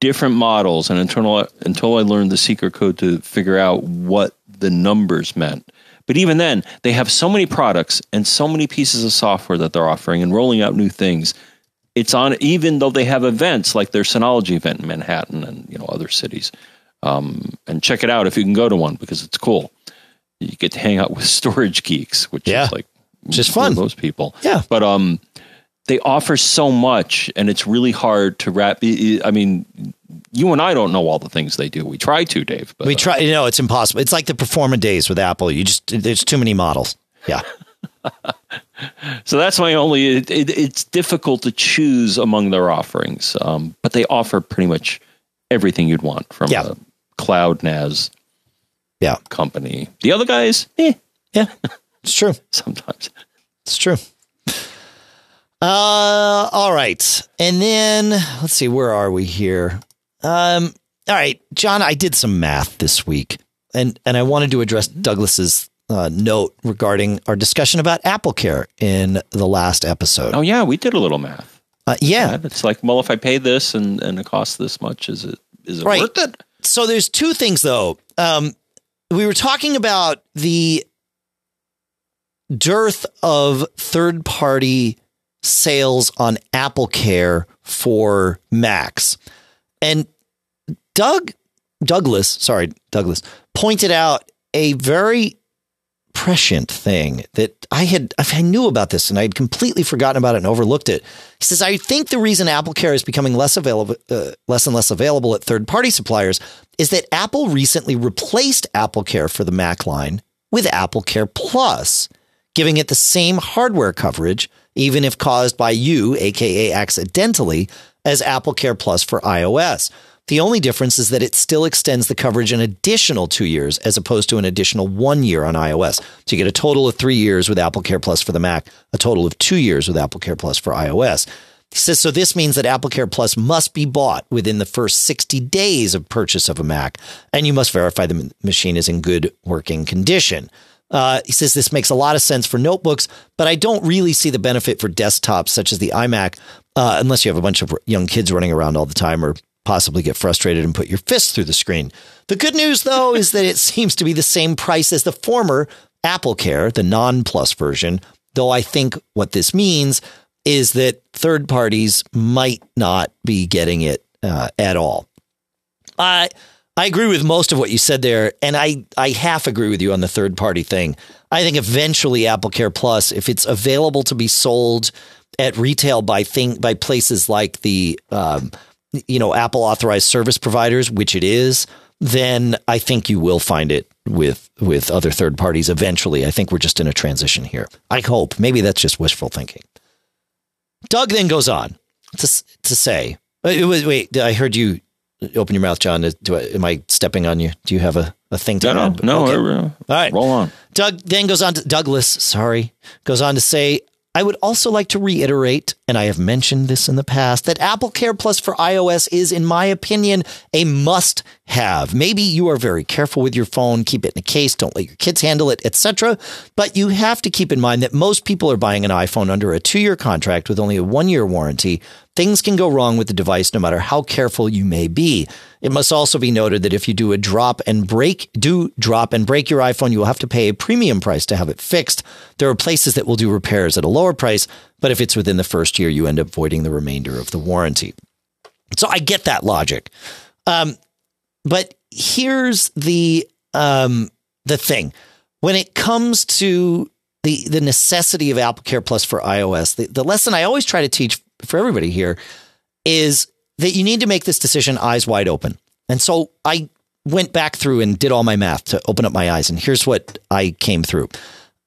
different models, and until until I learned the secret code to figure out what the numbers meant. But even then, they have so many products and so many pieces of software that they're offering and rolling out new things. It's on even though they have events like their Synology event in Manhattan and you know other cities. Um, and check it out if you can go to one because it's cool. You get to hang out with storage geeks, which yeah. is like just fun. Most people, yeah. But um, they offer so much and it's really hard to wrap i mean you and i don't know all the things they do. We try to dave but, we try you know it's impossible. It's like the Performa days with apple. You just there's too many models. Yeah. So that's my only it, it, it's difficult to choose among their offerings um, but they offer pretty much everything you'd want from yeah. a cloud nas yeah. company. The other guys eh. yeah. It's true. Sometimes. It's true uh, all right. And then let's see, where are we here? Um, all right, John, I did some math this week, and and I wanted to address Douglas's uh, note regarding our discussion about Apple Care in the last episode. Oh yeah, we did a little math. Uh, yeah, it's like, well, if I pay this and and it costs this much, is it is it right. worth it? So there's two things though. Um, we were talking about the dearth of third party sales on Apple Care for Macs. And Doug Douglas, sorry, Douglas, pointed out a very prescient thing that I had I knew about this and I had completely forgotten about it and overlooked it. He says I think the reason Apple Care is becoming less available uh, less and less available at third-party suppliers is that Apple recently replaced Apple Care for the Mac line with Apple Care Plus, giving it the same hardware coverage even if caused by you, aka accidentally, as Apple Care Plus for iOS. The only difference is that it still extends the coverage an additional two years as opposed to an additional one year on iOS. So you get a total of three years with Apple Care Plus for the Mac, a total of two years with Apple Care Plus for iOS. He says, so this means that Apple Care Plus must be bought within the first 60 days of purchase of a Mac, and you must verify the machine is in good working condition. Uh, he says this makes a lot of sense for notebooks, but I don't really see the benefit for desktops such as the iMac, uh, unless you have a bunch of young kids running around all the time or possibly get frustrated and put your fist through the screen. The good news, though, is that it seems to be the same price as the former Apple Care, the non Plus version, though I think what this means is that third parties might not be getting it uh, at all. I I agree with most of what you said there, and I I half agree with you on the third party thing. I think eventually Apple Care Plus, if it's available to be sold at retail by thing by places like the um, you know Apple authorized service providers, which it is, then I think you will find it with with other third parties eventually. I think we're just in a transition here. I hope. Maybe that's just wishful thinking. Doug then goes on to to say, wait, wait I heard you open your mouth, John. Do I, am I stepping on you? Do you have a, a thing to no, add? No, no. Okay. Uh, All right, roll on. Doug then goes on to Douglas. Sorry, goes on to say, I would also like to reiterate, and I have mentioned this in the past, that Apple Care Plus for iOS is, in my opinion, a must have. Maybe you are very careful with your phone, keep it in a case, don't let your kids handle it, etc. But you have to keep in mind that most people are buying an iPhone under a two year contract with only a one year warranty. Things can go wrong with the device no matter how careful you may be. It must also be noted that if you do a drop and break, do drop and break your iPhone, you will have to pay a premium price to have it fixed. There are places that will do repairs at a lower price, but if it's within the first year, you end up voiding the remainder of the warranty. So I get that logic. Um, but here's the um, the thing: when it comes to the the necessity of Apple Care Plus for iOS, the, the lesson I always try to teach for everybody here is that you need to make this decision eyes wide open. And so I went back through and did all my math to open up my eyes, and here's what I came through.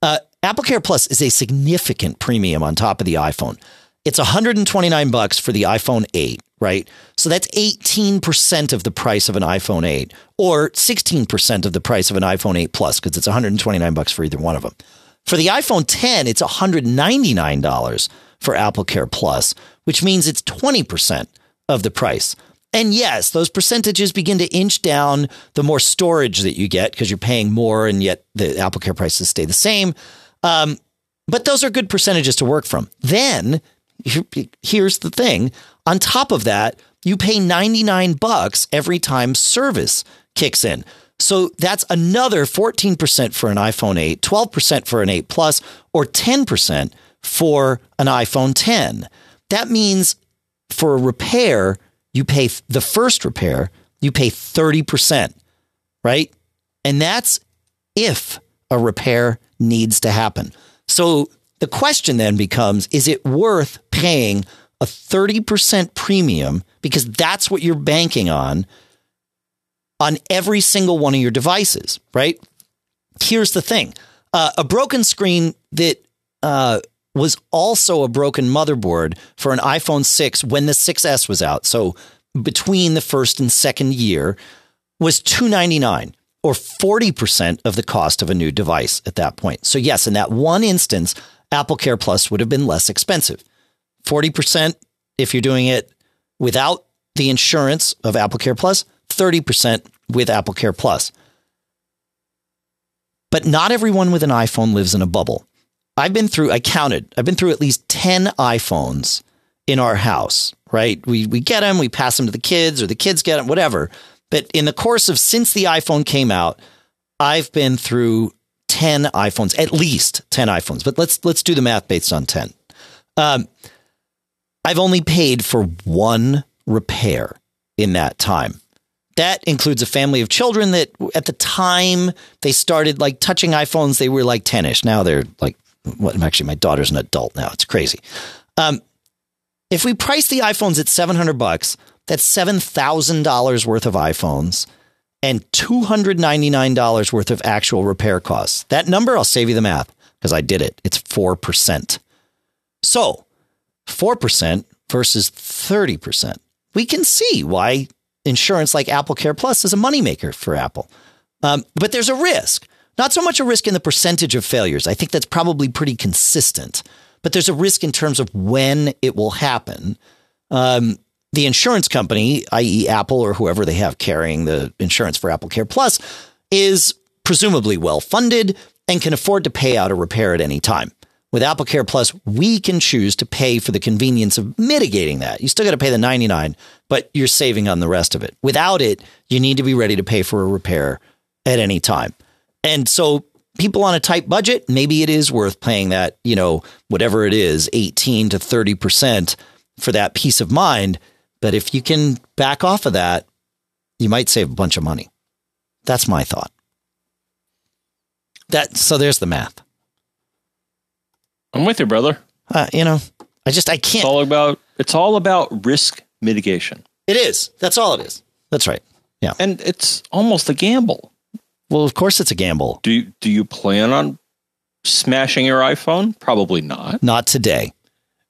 Uh, Apple Care Plus is a significant premium on top of the iPhone. It's 129 bucks for the iPhone 8, right? So that's 18% of the price of an iPhone 8 or 16% of the price of an iPhone 8 Plus because it's 129 bucks for either one of them. For the iPhone 10, it's $199 for Apple Care Plus, which means it's 20% of the price. And yes, those percentages begin to inch down the more storage that you get because you're paying more and yet the Apple Care prices stay the same. Um, but those are good percentages to work from. Then here's the thing. On top of that, you pay 99 bucks every time service kicks in. So that's another 14% for an iPhone 8, 12% for an 8 Plus, or 10% for an iPhone 10. That means for a repair, you pay the first repair, you pay 30%, right? And that's if a repair needs to happen. So the question then becomes is it worth paying a 30% premium because that's what you're banking on on every single one of your devices, right? Here's the thing uh, a broken screen that uh, was also a broken motherboard for an iPhone 6 when the 6S was out. So between the first and second year was 299 or 40% of the cost of a new device at that point. So yes, in that one instance, Apple Care Plus would have been less expensive. 40% if you're doing it without the insurance of Apple Care Plus, 30% with Apple Care Plus. But not everyone with an iPhone lives in a bubble. I've been through, I counted, I've been through at least 10 iPhones in our house, right? We, we get them, we pass them to the kids, or the kids get them, whatever. But in the course of since the iPhone came out, I've been through 10 iPhones, at least 10 iPhones. But let's let's do the math based on 10. Um, I've only paid for one repair in that time. That includes a family of children that at the time they started like touching iPhones, they were like 10 ish. Now they're like well, actually, my daughter's an adult now. It's crazy. Um, if we price the iPhones at 700 bucks, that's $7,000 worth of iPhones and $299 worth of actual repair costs. That number, I'll save you the math because I did it. It's 4%. So 4% versus 30%. We can see why insurance like Apple Care Plus is a moneymaker for Apple. Um, but there's a risk. Not so much a risk in the percentage of failures. I think that's probably pretty consistent. But there's a risk in terms of when it will happen. Um, the insurance company, i.e., Apple or whoever they have carrying the insurance for Apple Care Plus, is presumably well funded and can afford to pay out a repair at any time. With Apple Care Plus, we can choose to pay for the convenience of mitigating that. You still got to pay the 99, but you're saving on the rest of it. Without it, you need to be ready to pay for a repair at any time. And so people on a tight budget, maybe it is worth paying that, you know, whatever it is, 18 to 30% for that peace of mind. But if you can back off of that, you might save a bunch of money. That's my thought. That so there's the math. I'm with you, brother. Uh, you know, I just I can't. It's all about it's all about risk mitigation. It is. That's all it is. That's right. Yeah. And it's almost a gamble. Well, of course it's a gamble. Do you, do you plan on smashing your iPhone? Probably not. Not today.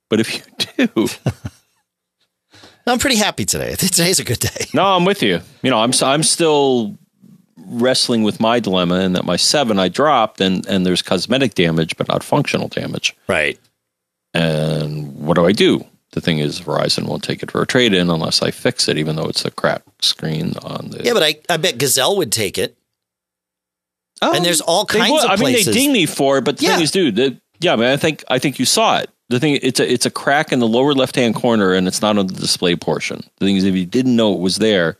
But if you do, I'm pretty happy today. Today's a good day. no, I'm with you. You know, I'm I'm still wrestling with my dilemma in that my seven I dropped and and there's cosmetic damage but not functional damage. Right. And what do I do? The thing is, Verizon won't take it for a trade in unless I fix it, even though it's a cracked screen on the. Yeah, but I, I bet Gazelle would take it. Oh, and there's all kinds would. of I mean, they ding me for it, but the Yeah. thing is, dude, the, yeah, man, I think I think you saw it. The thing, it's a it's a crack in the lower left hand corner, and it's not on the display portion. The thing is, if you didn't know it was there,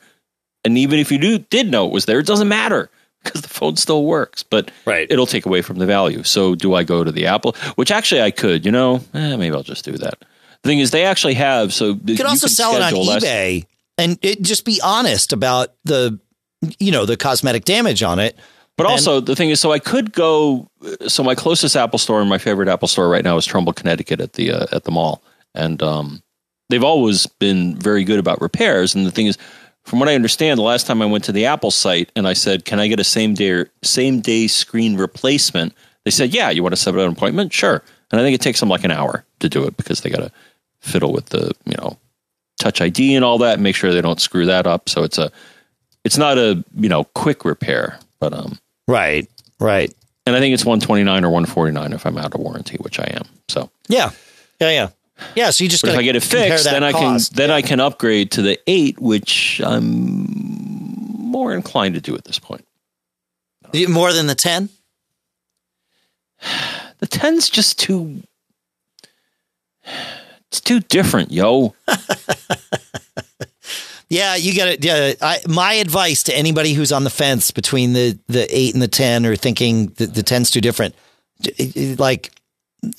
and even if you do did know it was there, it doesn't matter because the phone still works. But Right. it'll take away from the value. So, do I go to the Apple? Which actually I could. You know, eh, maybe I'll just do that. The thing is, they actually have. So You could also sell it on eBay and it, just be honest about the, you know, the cosmetic damage on it. But And- also the thing is, so I could go. So my closest Apple store and my favorite Apple store right now is Trumbull, Connecticut, at the uh, at the mall, and um, they've always been very good about repairs. And the thing is, from what I understand, the last time I went to the Apple site and I said, "Can I get a same day same day screen replacement?" They said, "Yeah, you want to set up an appointment? Sure." And I think it takes them like an hour to do it because they got to fiddle with the you know Touch ID and all that, and make sure they don't screw that up. So it's a it's not a you know quick repair, but um Right. Right. and I think it's 129 or 149 if I'm out of warranty, which I am. So, Yeah. Yeah. Yeah. Yeah. So you just but if I get it fixed, then I cost. can then I can upgrade to the eight, which I'm more inclined to do at this point. more than the 10. The 10's just too it's too different, yo. Yeah, you got it. Yeah, I, my advice to anybody who's on the fence between the the eight and the ten, or thinking that the ten's too different, like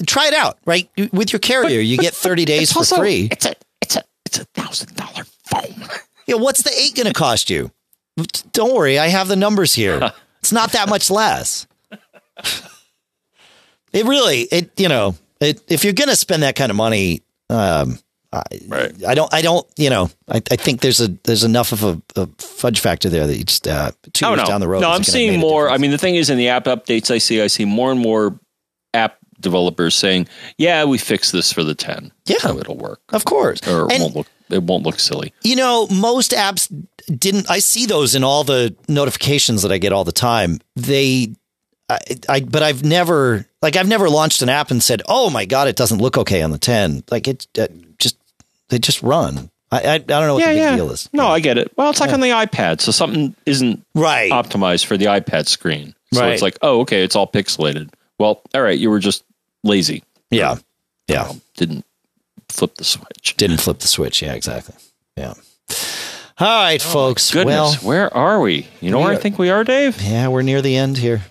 try it out. Right with your carrier, you get thirty days for free. It's a it's a it's a thousand dollar phone. Yeah, what's the eight going to cost you? Don't worry, I have the numbers here. It's not that much less. It really, it you know, it, if you're going to spend that kind of money, um, I, Right. I don't, I don't, you know, I, I think there's a there's enough of a, a fudge factor there that you just uh, two Oh years no, down the road. no, I'm seeing more. I mean, the thing is, in the app updates I see, I see more and more app developers saying, "Yeah, we fixed this for the 10, Yeah. so it'll work, of course, or it and won't look it won't look silly." you know, most apps didn't. I see those in all the notifications that I get all the time. They, I, I, but I've never, like, I've never launched an app and said, "Oh my god, it doesn't look okay on the 10." Like it, uh, just they just run. I, I, I don't know what the big deal is. No, I get it. Well, it's like on the iPad, so something isn't Right. optimized for the iPad screen. So Right. it's like, oh, okay, it's all pixelated. Well, all right, you were just lazy. yeah. Yeah. Um, didn't flip the switch. Didn't flip the switch. Yeah. Exactly. Yeah. All right, folks. Goodness, Well, where are we? You know where are- I think we are, Dave? yeah, we're near the end here.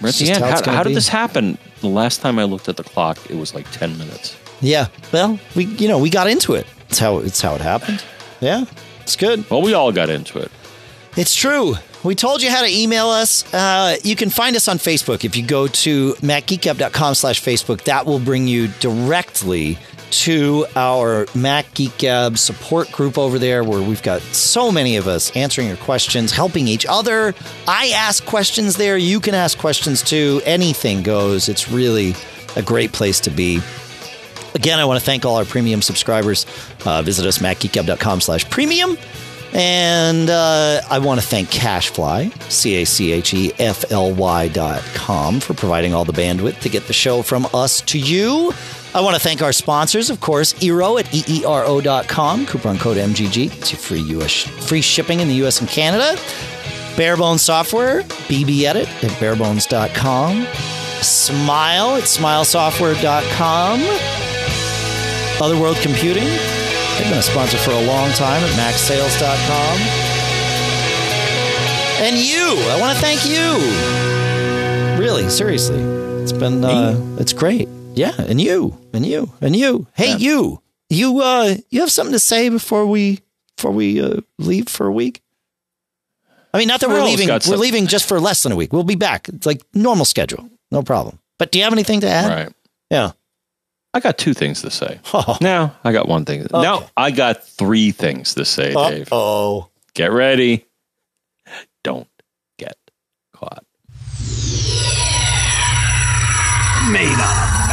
We're at It's the end. how How, did this happen? The last time I looked at the clock, it was like 10 minutes. Yeah. Well, we, you know, we got into it. It's how it's how it happened. Yeah. It's good. Well, we all got into it. It's true. We told you how to email us. Uh, you can find us on Facebook. If you go to macgeekgab.com slash Facebook, that will bring you directly to our Mac Geek Gab support group over there where we've got so many of us answering your questions, helping each other. I ask questions there. You can ask questions too. Anything goes. It's really a great place to be. Again, I want to thank all our premium subscribers. Uh, visit us, macgeekgab.com slash premium. And uh, I want to thank CacheFly, C A C H E F L Y dot com, for providing all the bandwidth to get the show from us to you. I want to thank our sponsors, of course, Eero at EERO dot com, coupon code MGG, gets you free, US, free shipping in the US and Canada. Barebones Software, BBEdit at barebones.com. Smile at smilesoftware.com. Other World Computing, they've been a sponsor for a long time at macsales.com. And you, I want to thank you. Really, seriously, it's been uh, it's great. Yeah, and you, and you, and you. Hey, Yeah. you, you, uh, you have something to say before we before we uh, leave for a week? I mean, not that we're leaving. We're some- leaving just for less than a week. We'll be back. It's like normal schedule, no problem. But do you have anything to add? Right. Yeah. I got two things to say. Oh. Now I got one thing. Now I got three things to say, Dave. Oh. Get ready. Don't get caught. Made up.